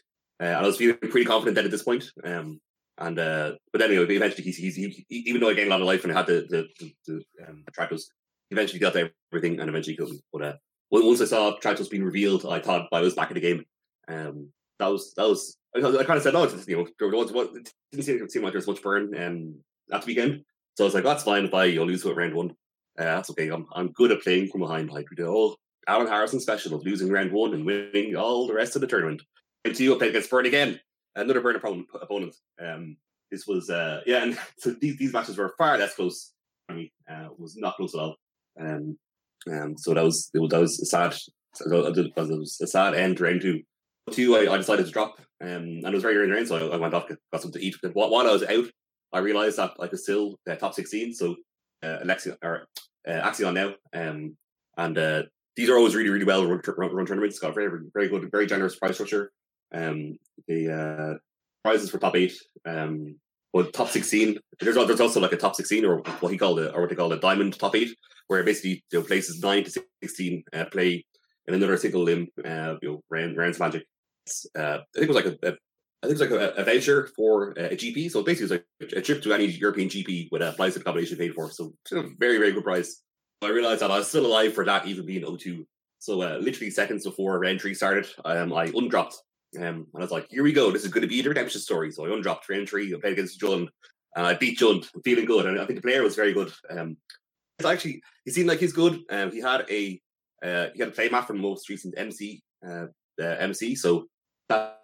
Uh, and I was feeling pretty confident then at this point. Um, and uh, but anyway, eventually he's, he's he, even though I gained a lot of life and I had the the, the, the um, Thragtusk, eventually got everything and eventually killed me. But uh, once I saw Thragtusk being revealed, I thought I was back in the game. Um, that was that was I, kind of said, oh, it's, you know, there was what it didn't seem, seem like there was much burn um, the weekend. So I was like, that's fine if I you lose to it round one. Uh, that's okay. I'm I'm good at playing from behind. Like we do all Alan Harrison special of losing round one and winning all the rest of the tournament. And you played against Burn again, another Burn opponent. Um, this was uh, yeah, and so these, these matches were far less close. I mean, uh, was not close at all. Um, um, so that was was that was a sad, it was a sad end to round two. Two, I, I decided to drop, um, and it was very early in the round, so I, I went off, got something to eat. While I was out, I realized that I could still uh, top 16. So uh, Alexion, or uh, Axion now. Um, and uh, these are always really, really well run, run tournaments. Got very, very good, very generous prize structure. Um, the uh, prizes for top eight. Um, but top 16, there's, there's also like a top 16 or what he called it, or what they call a diamond top eight, where basically you know, places 9 to 16 uh, play in another single limb, uh, you know, round, rounds magic. Uh, I think it was like a, a I think it's like a, a voucher for a GP. So basically, it's like a trip to any European GP with a flights and accommodation paid for. So very, very good price. I realized that I was still alive for that, even being O2. So uh, literally seconds before round three started, um, I undropped. Um, and I was like, here we go. This is going to be the redemption story. So I undropped round three. I played against Jund. And I beat Jund. Feeling good. And I think the player was very good. Um, it's actually, he seemed like he's good. Um, he had a uh, he had a play map from most recent MC uh, MC. So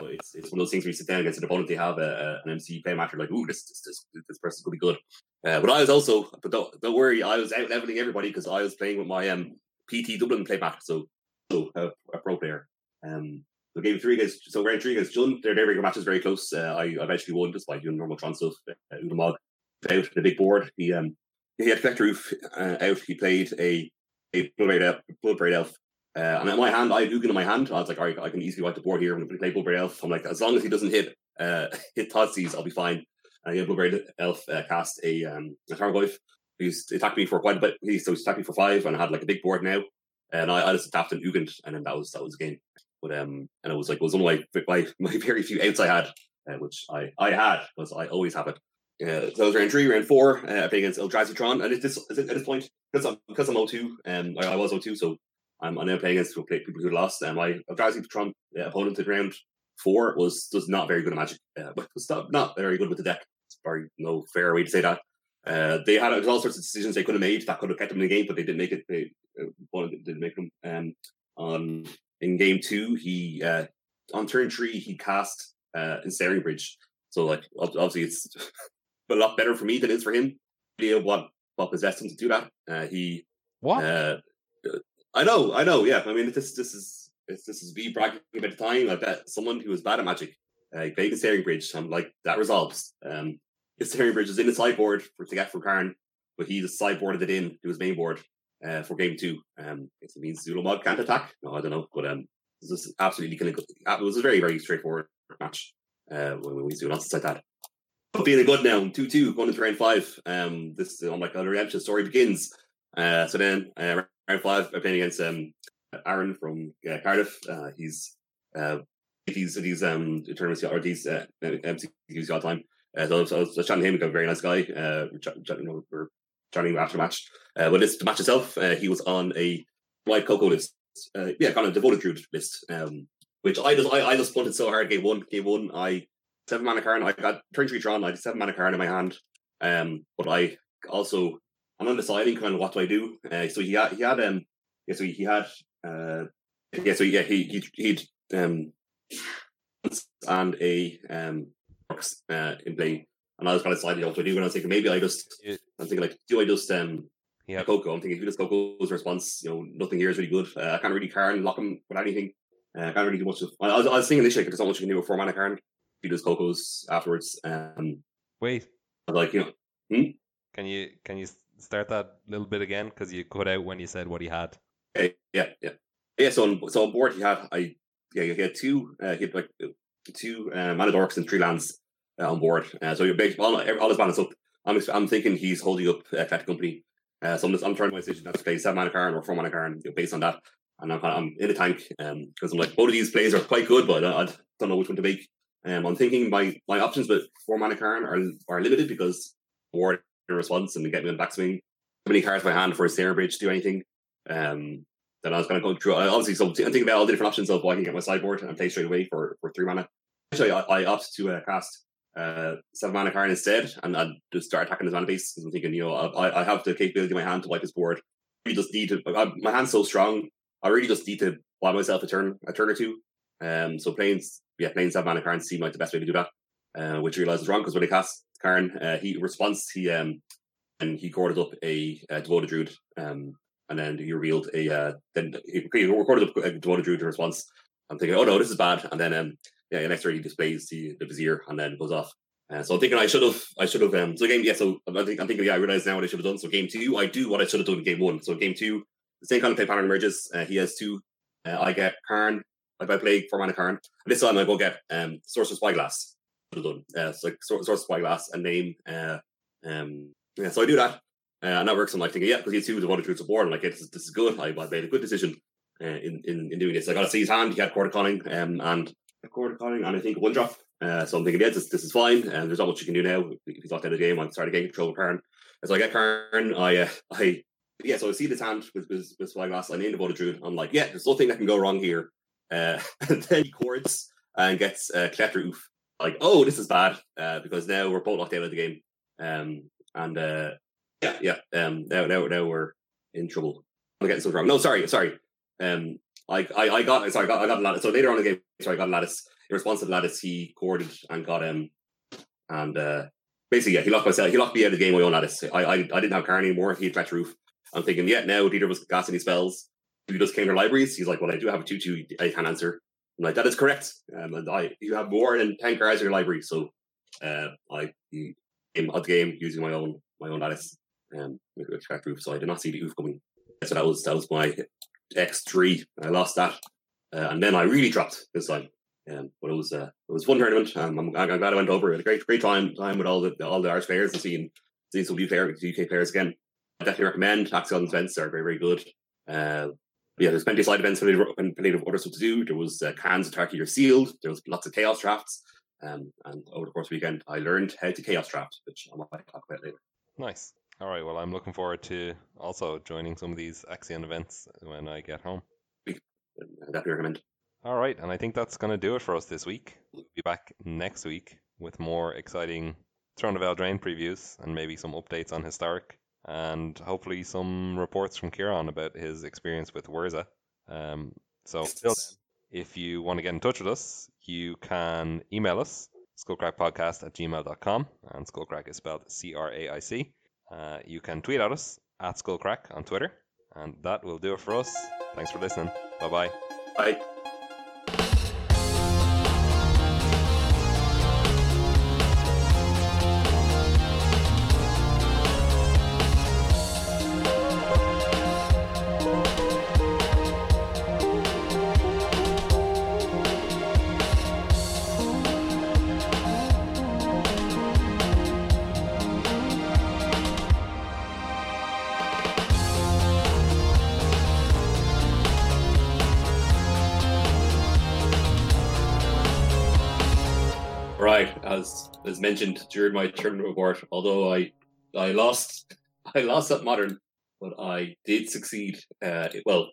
it's it's one of those things where you sit down against an opponent, they have a, a, an MC play match, You're like, ooh, this this this, this person could be good. Uh, but I was also, but don't, don't worry, I was out leveling everybody because I was playing with my um, PT Dublin play match, so so a, pro player. Um, so game three against so round three against Jund, their regular match is very close. Uh, I eventually won just by doing normal Tron stuff. Uh, Ulamog out the big board. He um he had Collector Ouphe uh, out. He played a a Blood Elf, Blood Elf uh, and in my hand, I had Ugin in my hand. I was like, all right, I can easily wipe the board here. I'm going to play Bloodbraid Elf. I'm like, as long as he doesn't hit uh, hit Thoughtseize, I'll be fine. And yeah, Bloodbraid Elf uh, cast a um, a Tarmogoyf. He's attacked me for quite a bit. He so he's attacked me for five, and I had like a big board now. And I, I just tapped an Ugin, and then that was that was the game. But um, and it was like it was one of my my, my very few outs I had, uh, which I I had because I always have it. Uh, so I was round three, round four, uh, playing against Eldrazi Tron, and at this at this point, because I'm because I'm O2, um, I, I was O2, so I'm, I'm now playing against people who lost. Um, I Eldrazi Patron uh, opponent in round four was was not very good at Magic, uh, but was not, not very good with the deck. It's very no fair way to say that. Uh, they had all sorts of decisions they could have made that could have kept them in the game, but they didn't make it. They uh, didn't make them. Um, on in game two, he uh, on turn three he cast uh, Ensnaring Bridge. So like obviously it's a lot better for me than it is for him. What what possessed him to do that? Uh, he what uh, I know, I know. Yeah, I mean, this this is this is me bragging about the time. I bet someone who was bad at magic, uh, played the Ensnaring Bridge. I'm like that resolves. Um, his Ensnaring Bridge is in the sideboard for to get from Karn, but he just sideboarded it in to his main board uh, for game two. Um, if it means Ulamog can't attack. No, I don't know, but um, this is absolutely kind of it was a very very straightforward match. Uh, when we do nonsense like that. But feeling good now, two two going into round five. Um, this I'm like, oh, the redemption story begins. Uh, so then uh, five, I'm playing against um, Aaron from uh, Cardiff. Uh, he's uh, he's he's um tournaments or these uh, MCQs all the time. Uh, so, so I was chatting to him, a very nice guy. Uh, you know, we're chatting after the match. Uh, but this the match itself, uh, he was on a white Coco list. Uh, yeah, kind of devoted druid list. Um, which I just I, I just punted so hard. Game one, game one, I seven mana Karn. I got turn three drawn. I had seven mana Karn in my hand. Um, but I also I'm undeciding kind of what do I do. Uh, so he had he had um yeah so he had uh yeah so yeah he he he'd um and a um uh in play. And I was kind of deciding what to do and I was thinking maybe I just. I'm thinking like do I just um yeah. Coco? I'm thinking if you just Coco's response? You know nothing here is really good. Uh, I can't really Karn lock him with anything. Uh, I can't really do much of I was, I was thinking initially like, there's not much you can do with four mana Karn he does Coco's afterwards um wait. like you know hmm? can you can you start that little bit again because you cut out when you said what he had. Okay, yeah, yeah, yeah. So on so on board he had I yeah he had two uh, he had like two uh, mana dorks and three lands uh, on board. Uh, so you're basically all, all his balance up. I'm I'm thinking he's holding up uh, Collective Company. Uh, so I'm just I'm trying my decision to play seven mana Karn or four mana Karn you know, based on that. And I'm, I'm in the tank because um, I'm like both of these plays are quite good, but I, I don't know which one to make. Um, I'm thinking my my options with four mana Karn are are limited because board response and get me on the backswing. How many cards by hand for a stair bridge to do anything? Um, then I was going to go through. Obviously, so I'm thinking about all the different options of what I can get my sideboard and play straight away for, for three mana. Actually, I, I opt to uh, cast uh, seven mana Karn instead, and I just start attacking his mana base. Because I'm thinking, you know, I, I have the capability in my hand to wipe his board. I just need to. I, my hand's so strong. I really just need to buy myself a turn, a turn or two. Um, so playing, yeah, playing seven mana cards seemed like the best way to do that. Uh, which I realized is wrong because when I cast Karn, uh, he responds. He um, and he recorded up a, a devoted druid, um, and then he revealed a uh, then he recorded up a devoted druid response. I'm thinking, oh no, this is bad, and then um, yeah, next turn he displays the, the vizier and then goes off. Uh, so I'm thinking I should have, I should have. Um, so game, yeah. So I think I'm thinking, yeah, I realize now what I should have done. So game two, I do what I should have done in game one. So game two, the same kind of play pattern emerges. Uh, he has two. Uh, I get Karn. Like I play four mana Karn. And this time I go get um, Sorcerous Spyglass. Done. Uh, so like Sorcerous Spyglass and name uh, um, yeah, so I do that, uh, and that works. I'm like thinking, yeah, because he's two the one to support. I'm like, this, this is good. I, I made a good decision uh, in, in in doing this. I got to see his hand. He had Chord of Calling, um, and Chord of Calling, and I think one drop. Uh, so I'm thinking, yeah, this, this is fine. And there's not much you can do now. If he's locked out of the game, I'm starting to gain control of Karn. As so I get Karn, I uh, I yeah, so I see this hand with with, with Spyglass. I name the Void Druid. I'm like, yeah, there's nothing that can go wrong here. Uh, and then he chords and gets uh, Collector Ouphe. Like, oh, this is bad uh, because now we're both locked out of the game. Um, and uh, yeah, yeah. Um, now, now, now we're in trouble. I'm getting something wrong. No, sorry, sorry. Um, I, I, I got sorry, I got, I got a lattice. So later on in the game, sorry, I got lattice. in response to the lattice, he corded and got him, and uh, basically, yeah, he locked myself. He locked me out of the game. My own lattice. I, I, I didn't have Carney anymore. He had fetch roof. I'm thinking, yeah, now Dieter was casting his spells. He does counter libraries. He's like, well, I do have a two two. I can't answer. I'm like, that is correct. Um, and I, you have more than ten cards in your library, so uh, I came out the game using my own my own lattice um, roof. So I did not see the oof coming. So that was that was my X three. I lost that, uh, and then I really dropped this time. Um, but it was uh, it was fun tournament. Um, I'm, I'm glad I went over. It a great great time time with all the all the Irish players and seeing seeing some UK UK players again. I definitely recommend Taxon events are very very good. Uh, yeah, there's plenty of side events, plenty of, plenty of other stuff to do. There was uh, cans of turkey are sealed. There was lots of chaos drafts. Um, and over the course of the weekend, I learned how to chaos draft, which I might talk about later. Nice. All right. Well, I'm looking forward to also joining some of these Axion events when I get home. I definitely recommend. All right, and I think that's going to do it for us this week. We'll be back next week with more exciting Throne of Eldraine previews and maybe some updates on Historic and hopefully some reports from Kieran about his experience with Whirza. Um, so, then, if you want to get in touch with us, you can email us, skullcraicpodcast at gmail.com, and skullcraic is spelled C R A I C. Uh, you can tweet at us at skullcraic on Twitter, and that will do it for us. Thanks for listening. Bye-bye. Bye. Mentioned during my tournament report, although I I lost I lost at modern, but I did succeed. Uh, well,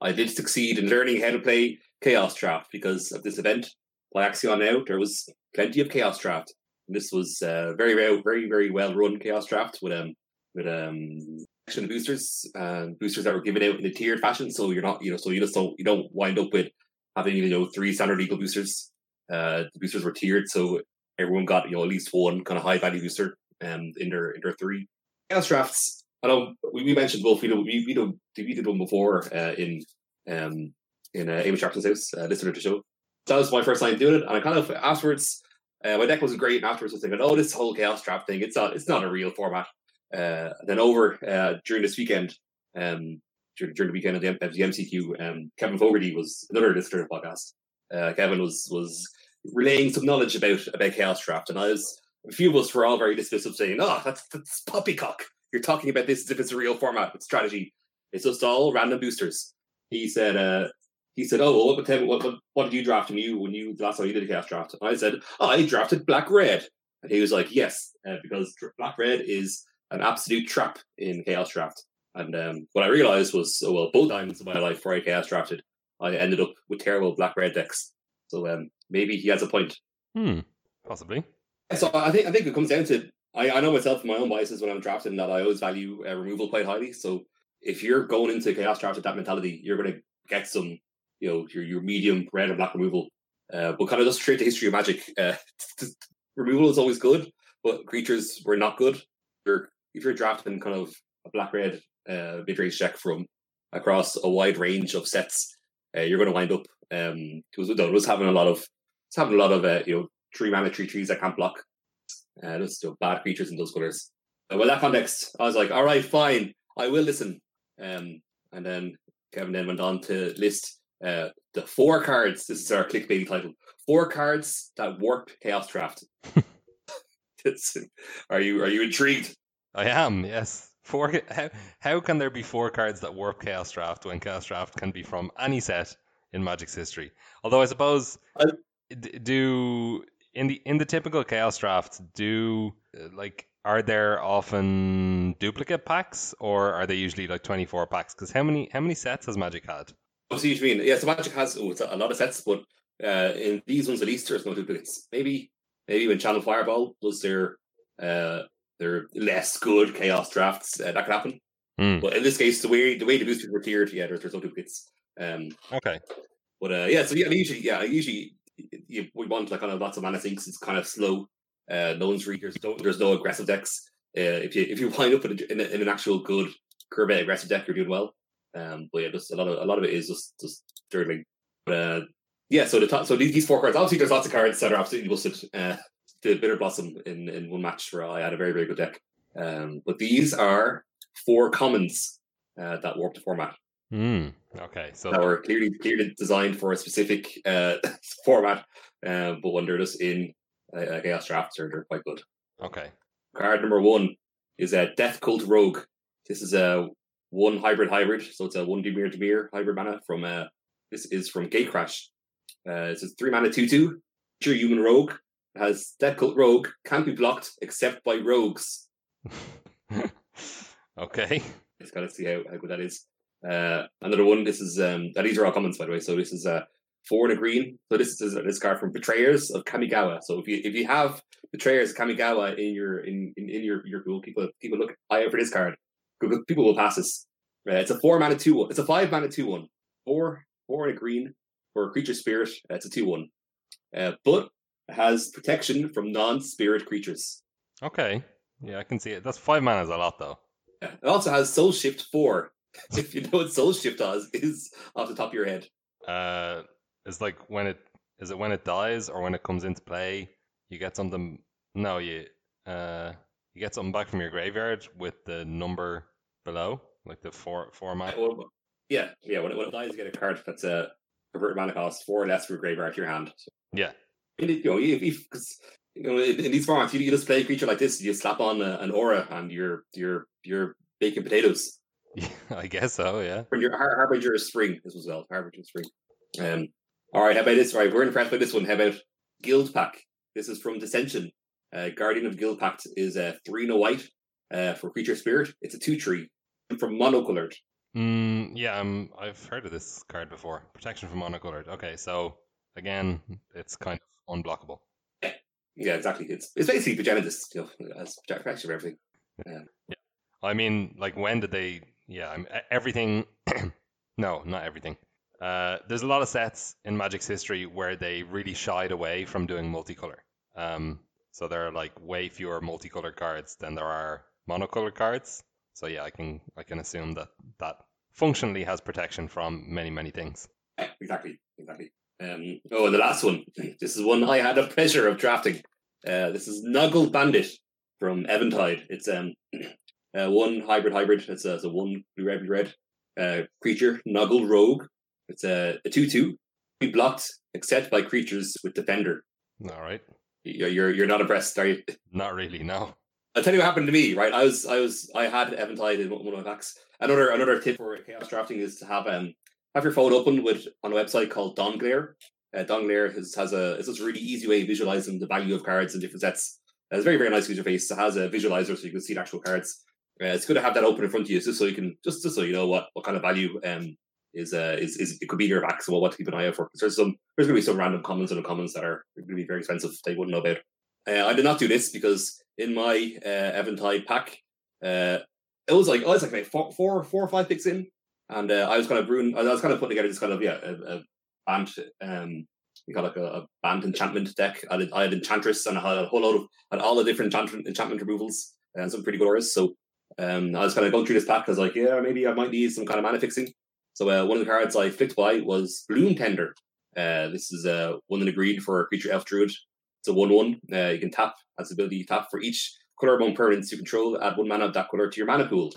I did succeed in learning how to play Chaos Draft because of this event. By Axion now, there was plenty of Chaos Draft. And this was uh, very well, very very well run Chaos Draft with um with um action boosters and boosters that were given out in a tiered fashion. So you're not you know so you just don't you don't wind up with having you know three standard eagle boosters uh, the boosters were tiered, so everyone got you know at least one kind of high value booster um, in their in their three chaos drafts. I know we, we mentioned both. We we, we did we did one before uh, in um, in uh, Amy Sharpton's house, uh, listener to the show. That was my first time doing it, and I kind of afterwards uh, my deck was great, and afterwards I was thinking, oh, this whole chaos draft thing, it's not it's not a real format. Uh, then over uh, during this weekend, um, during, during the weekend of the, of the MCQ, um, Kevin Fogarty was another listener to the podcast. Uh, Kevin was was relaying some knowledge about about chaos draft, and I was a few of us were all very dismissive, saying, "Oh, that's that's poppycock. You're talking about this as if it's a real format It's strategy. It's just all random boosters." He said, uh, "He said, oh, well, what, what, what, did you draft when you when you last time you did a chaos draft?" And I said, "Oh, I drafted black red," and he was like, "Yes, uh, because black red is an absolute trap in chaos draft." And um, what I realized was, oh, well, both times in my life where I chaos drafted, I ended up with terrible black red decks. So um, maybe he has a point. Hmm, possibly. So I think I think it comes down to I, I know myself my own biases when I'm drafting that I always value uh, removal quite highly. So if you're going into chaos draft with that mentality, you're going to get some you know your your medium red and black removal. Uh, but kind of just straight to history of magic, uh, removal is always good, but creatures were not good. You're, if you're drafting kind of a black red uh, mid range deck from across a wide range of sets, uh, you're going to wind up um because it was having a lot of it's having a lot of uh, you know tree mana tree trees that can't block. Uh, just you know, bad creatures in those colors. Uh, well, that context, I was like, all right, fine, I will listen. Um, and then Kevin then went on to list uh, the four cards. This is our clickbait title: four cards that warp Chaos Draft. are you are you intrigued? I am. Yes. Four. How, how can there be four cards that warp Chaos Draft when Chaos Draft can be from any set in Magic's history? Although I suppose I, do in the in the typical Chaos Draft do like are there often duplicate packs or are they usually like twenty four packs? Because how many how many sets has Magic had? What you mean. Yeah, so Magic has oh, a lot of sets, but uh, in these ones at least there's no duplicates. Maybe maybe when Channel Fireball does their uh, their less good chaos drafts, uh, that could happen. Mm. But in this case, the way the way the boosters were tiered, yeah, there's, there's no duplicates. Um, okay. But uh, yeah, so yeah, I usually yeah, I usually you, we want like kind of lots of mana sinks. It's kind of slow. Uh, no one's readers. Don't, there's no aggressive decks. Uh, if you if you wind up in, a, in, a, in an actual good curve aggressive deck, you're doing well. Um, but yeah, just a lot of a lot of it is just just dirtling. But uh, yeah, so the top, so these, these four cards. Obviously, there's lots of cards that are absolutely busted. Uh, the Bitterblossom in in one match where I had a very very good deck. Um, but these are four commons uh, that warp the format. Hmm. Okay. So that were clearly clearly designed for a specific uh, format, uh, but when they're just in a, a chaos draft, they're, they're quite good. Okay. Card number one is a Death Cult Rogue. This is a one hybrid hybrid, so it's a one Dimir Dimir hybrid mana from uh this is from Gatecrash. Uh, it's a three mana two two. True human rogue it has Death Cult Rogue can't be blocked except by rogues. okay. Just gotta see how, how good that is. Uh, another one. This is um. These are all comments by the way. So this is uh four and a green. So this is this card from Betrayers of Kamigawa. So if you if you have Betrayers of Kamigawa in your in, in, in your your pool, people people look eye out for this card. People will pass this. Uh, it's a four mana two one. It's a five mana two one. Four four and a green for a creature spirit. Uh, it's a two one. Uh, but it has protection from non spirit creatures. Okay. Yeah, I can see it. That's five mana is a lot though. Yeah. It also has Soul Shift four. if you know what Soul Shift does, is off the top of your head. Uh, it's like when it is it when it dies or when it comes into play, you get something. No, you uh, you get something back from your graveyard with the number below, like the four format. Yeah, yeah. When it, when it dies, you get a card that's a converted mana cost four or less for graveyard to your hand. So, Yeah, and it- you know, if, if you know, in, in these formats, you, you just play a creature like this, you slap on a, an aura, and you're you're you're baking potatoes. Yeah, I guess so. Yeah. Your Har- Harbinger of Spring as well. Harbinger of Spring. Um, all right, how about this? Right, we're impressed by this one. How about Guildpact? This is from Dissension. Uh, Guardian of Guildpact is a three no white uh, for creature spirit. It's a two tree from monocolored. Mm, yeah, um, I've heard of this card before. Protection from monocolored. Okay, so again, it's kind of unblockable. Yeah, yeah exactly. It's it's basically Progenitus, you know, as protection of everything. yeah I mean, like when did they? Yeah, I mean, e- everything. no, not everything. Uh, there's a lot of sets in Magic's history where they really shied away from doing multicolor. Um, so there are like way fewer multicolor cards than there are monocolored cards. So yeah, I can I can assume that that functionally has protection from many many things. Exactly, exactly. Um, oh, and the last one. This is one I had a pleasure of drafting. Uh, this is Noggle Bandit from Eventide. It's um uh, one hybrid hybrid. It's a, it's a one blue red blue red uh, creature. Noggle Rogue. It's a, a two two. Be blocked except by creatures with Defender. All right, You're you're, you're not impressed, are you? not really. No. I'll tell you what happened to me. Right, I was I was I had Eventide in one of my packs. Another another tip for chaos drafting is to have um have your phone open with on a website called Dawnglare. Uh, Dawnglare has has a it's just a really easy way of visualizing the value of cards in different sets. Uh, it's very very nice user face. It has a visualizer so you can see the actual cards. Uh, it's good to have that open in front of you just so you can just, just so you know what, what kind of value um is uh is, is it could be in your backs and what, to keep an eye out for. 'Cause there's some there's gonna be some random commons and uncommons that are gonna be very expensive that you wouldn't know about. Uh, I did not do this because in my uh, Eventide pack, uh, it was like I was like about four, four, four or five picks in, and uh, I was kind of brewing. I was kind of putting together this kind of yeah, a, a band, um, you got like a, a band enchantment deck. I had, I had enchantress and I had a whole lot of had all the different enchantment, enchantment removals and some pretty good auras. So um, I was kind of going through this pack. I was like, yeah, maybe I might need some kind of mana fixing. So uh, one of the cards I flicked by was Bloom Tender. Uh, this is uh, one in a green for a creature elf druid. It's a one-one. Uh, you can tap as ability you tap for each color among permanents you control. Add one mana of that color to your mana pool.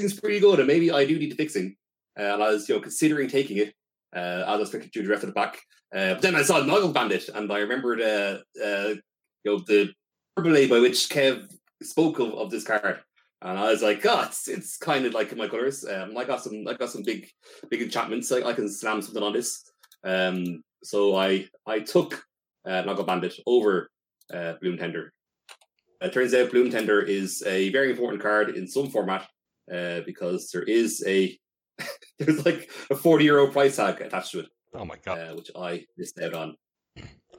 Seems pretty good, and maybe I do need the fixing. Uh, and I was, you know, considering taking it. Uh, I was flicking through the rest of the pack, uh, but then I saw Noggle Bandit, and I remembered, uh, you know, the verbally by which Kev spoke of, of this card. And I was like, oh, it's, it's kind of like my colors. Um, I got some, I got some big, big enchantments. I, I can slam something on this. Um, so I, I took uh, Noggle Bandit over uh, Bloom Tender. It turns out Bloom Tender is a very important card in some format uh, because there is a there's like a 40 euro price tag attached to it, Oh my god! uh, which I missed out on.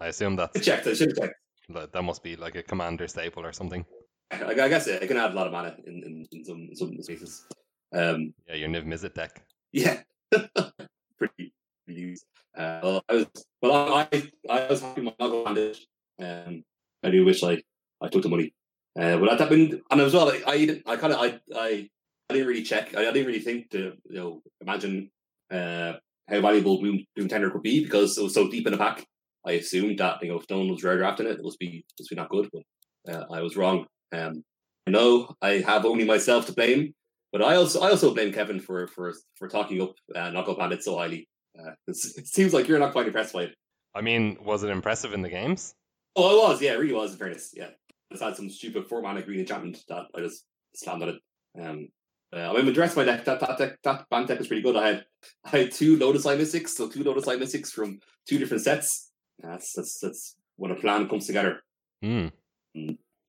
I assume I that's checked. I should have checked. that that must be like a commander staple or something. I, I guess it, it can add a lot of mana in, in, in some in some spaces. Um, Yeah, your Niv Mizzet deck. yeah, pretty used. Uh, well, I was well, I I was happy my Noggle Bandit. Um, I do wish I I took the money. Uh, but at that point, and as well, I I, I kind of I, I I didn't really check. I, I didn't really think to you know imagine uh, how valuable Bloom, Bloom Tender could be because it was so deep in the pack. I assumed that you know if no one was rare drafting it, it must be must be not good. But uh, I was wrong. Um, I know I have only myself to blame, but I also I also blame Kevin for for for talking up uh, Noggle Bandit so highly. Uh, it seems like you're not quite impressed by it. I mean, was it impressive in the games? Oh, it was. Yeah, it really was. In fairness, yeah. I just had some stupid four mana green enchantment that I just slammed on it. Um, uh, I mean, the rest of my deck, that that deck, that band deck was pretty good. I had I had two Lotus Eye Mystics, so two Lotus Eye Mystics from two different sets. That's that's that's when a plan comes together. Mm.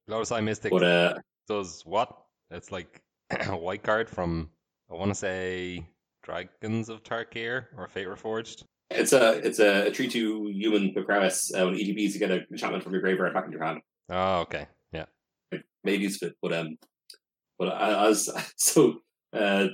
Lotus Eye Mystic But uh, does what? It's like a white card from I want to say Dragons of Tarkir or Fate Reforged. it's a it's a, a three two human prowess. Uh, when ETBs, you get an enchantment from your graveyard back in your hand. Oh, okay. Yeah. Maybe it's fit, but um, but I, I was so uh.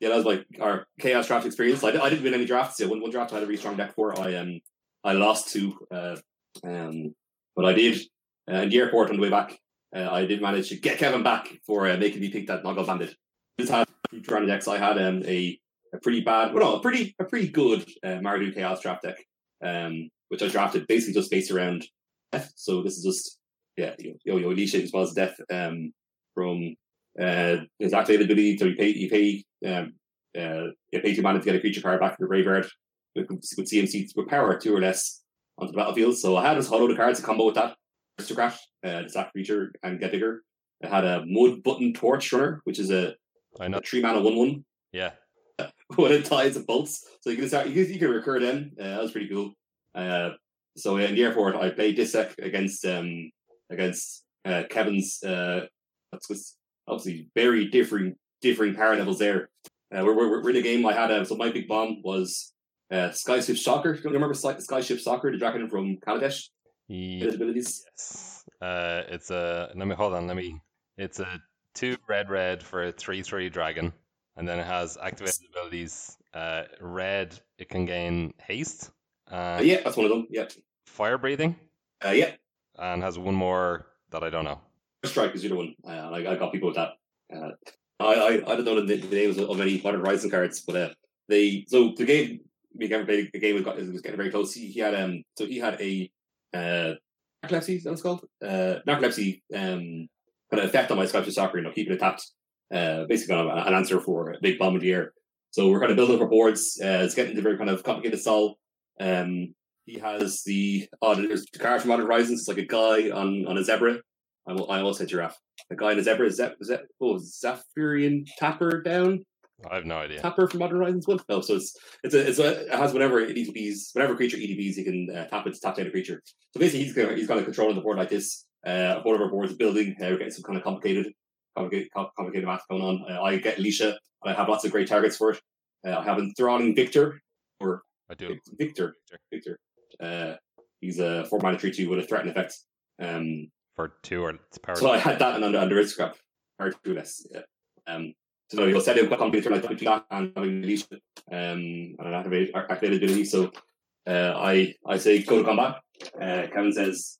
Yeah, that was like our chaos draft experience. I, I didn't win any drafts. Yeah, one, one draft I had a really strong deck for. I um I lost two, uh, um, but I did uh, in the airport on the way back. Uh, I did manage to get Kevin back for uh, making me pick that Noggle Bandit. Just had two round decks. I had um, a a pretty bad, well, no, a pretty a pretty good uh, Chaos draft deck, um, which I drafted basically just based around death. So this is just yeah, know, yo Alesha as well as death um, from uh, his activated ability. So you pay you pay um, uh, you pay two mana to get a creature card back from your graveyard with, with CMC with power two or less onto the battlefield. So I had this hollow the cards to combo with that aristocrat, uh, the sack creature and get bigger. I had a Mudbutton Torchrunner, which is a, I know. a three mana one one Yeah. when it ties and bolts. So you can start, you can, you can recur them. Uh, that was pretty cool. Uh, so in the airport, I played this deck against um against uh, Kevin's. Uh, that's obviously very differing differing power levels there. Uh, we're, we're, we're in a game. I had a, so my big bomb was uh, Skyship Stalker. Do you remember Skyship Stalker, the dragon from Kaladesh? His abilities. Yes. Uh, it's a. Let me hold on. Let me. It's a two red red for a three three dragon, and then it has activated abilities. Uh, red, it can gain haste, Uh, yeah, that's one of them. Yeah, fire breathing, uh, yeah. and has one more that I don't know. Strike is the other one. Uh, and I, I got people with that. Uh, I, I I don't know the, the names of any modern Horizon cards, but uh, they so the game we never played the game was, got, was getting very close. He, he had um so he had a uh narcolepsy is that it's called uh narcolepsy um kind of effect on my Skyship Stalker, you know, keeping it tapped. Uh, basically kind of an answer for a big bomb of the air. So we're kind of building up our boards. Uh, it's getting to very kind of complicated solve. Um, he has the oh, there's the card from Modern Horizons. It's like a guy on on a zebra. I, will, I almost said giraffe. A guy in a zebra. Is that is that oh Zephyrian Tapper down? I have no idea. Tapper from Modern Horizons one. No, so it's it's a, it's a, it has whenever ETBs whatever creature ETBs you can uh, tap it to tap down a creature. So basically he's gonna he's got a control on the board like this. Uh, one of our boards building. Uh, we're getting some kind of complicated complicated, complicated math going on. Uh, I get Alesha. I have lots of great targets for it. Uh, I have Enthralling Victor or I do. Victor Victor. Uh, he's a four mana three two with a threaten effect. Um, For two or it's power. so I had that and under under its scrap two less. Yeah. Um, so you'll set in quite complicated like that and having Alesha um, and an activated, activated ability. So uh, I I say go to combat. Uh, Kevin says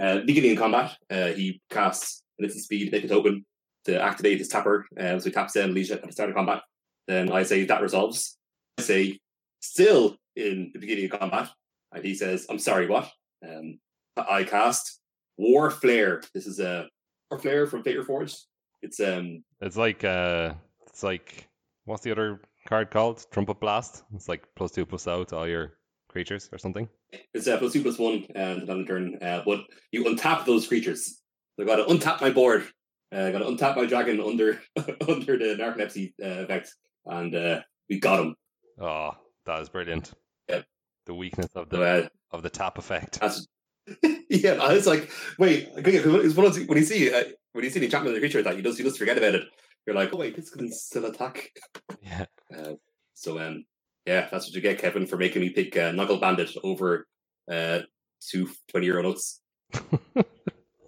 uh, beginning in combat. Uh, he casts an instant speed, make it open to activate his tapper. Uh, so he taps in Alesha at the start of combat. Then I say that resolves. I say still in the beginning of combat, and he says, "I'm sorry, what?" Um, I cast War Flare. This is a War Flare from Fate Reforged. It's um It's like uh, it's like what's the other card called? Trumpet Blast. It's like plus two plus out all your creatures or something. it's uh, plus two plus one and on the turn. Uh, but you untap those creatures. So I got to untap my board. Uh, I got to untap my dragon under under the narcolepsy uh, effect, and uh, we got him. Oh, that is brilliant. Yeah. The weakness of the uh, of the tap effect. That's yeah. I was like, wait, because it's one of when you see uh, when you see the enchantment of the creature that, you just you just forget about it. You're like, oh wait, this can still attack. Yeah. Uh, so um, yeah, that's what you get, Kevin, for making me pick uh, Noggle Bandit over uh, two 20 euro notes.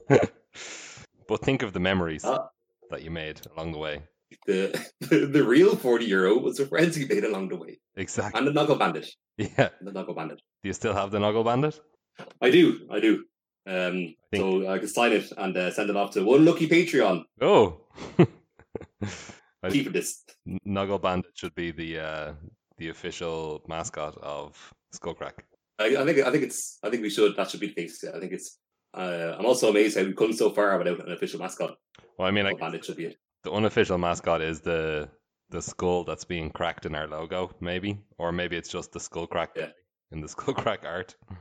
but think of the memories Ah. that you made along the way. The, the the real 40 euro was the friends he made along the way, Exactly. and the Noggle Bandit. Yeah. the Noggle Bandit. Do you still have the Noggle Bandit? I do, I do. Um, I so I can sign it and uh, send it off to one lucky Patreon. Oh. I- Keep this. Noggle Bandit should be the uh, the official mascot of Skullcraic. I, I think I think it's I think we should that should be the case. I think it's. Uh, I'm also amazed how we've come so far without an official mascot. Well, I mean, Nuggle like, Bandit should be it. the unofficial mascot is the the skull that's being cracked in our logo, maybe, or maybe it's just the Skullcrack Yeah. in the skull crack art.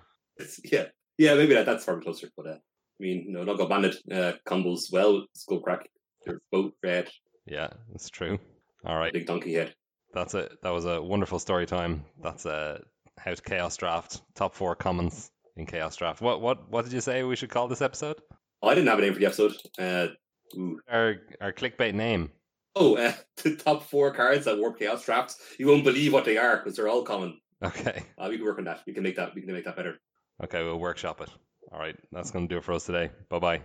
Yeah, yeah, maybe that, that's far closer. But uh, I mean, know, Noggle Bandit uh, combos well with Skullcrack. They're both red, Yeah, that's true. All right, big donkey head. that's it. That was a wonderful story time. That's uh, how to chaos draft top four commons in chaos draft. What what what did you say we should call this episode? I didn't have a name for the episode. Uh. Our our clickbait name. Oh, uh, the top four cards that Warp Chaos drafts. You won't believe what they are because they're all common. Okay. Uh, we can work on that. We can make that. We can make that better. Okay, we'll workshop it. All right, that's going to do it for us today. Bye bye.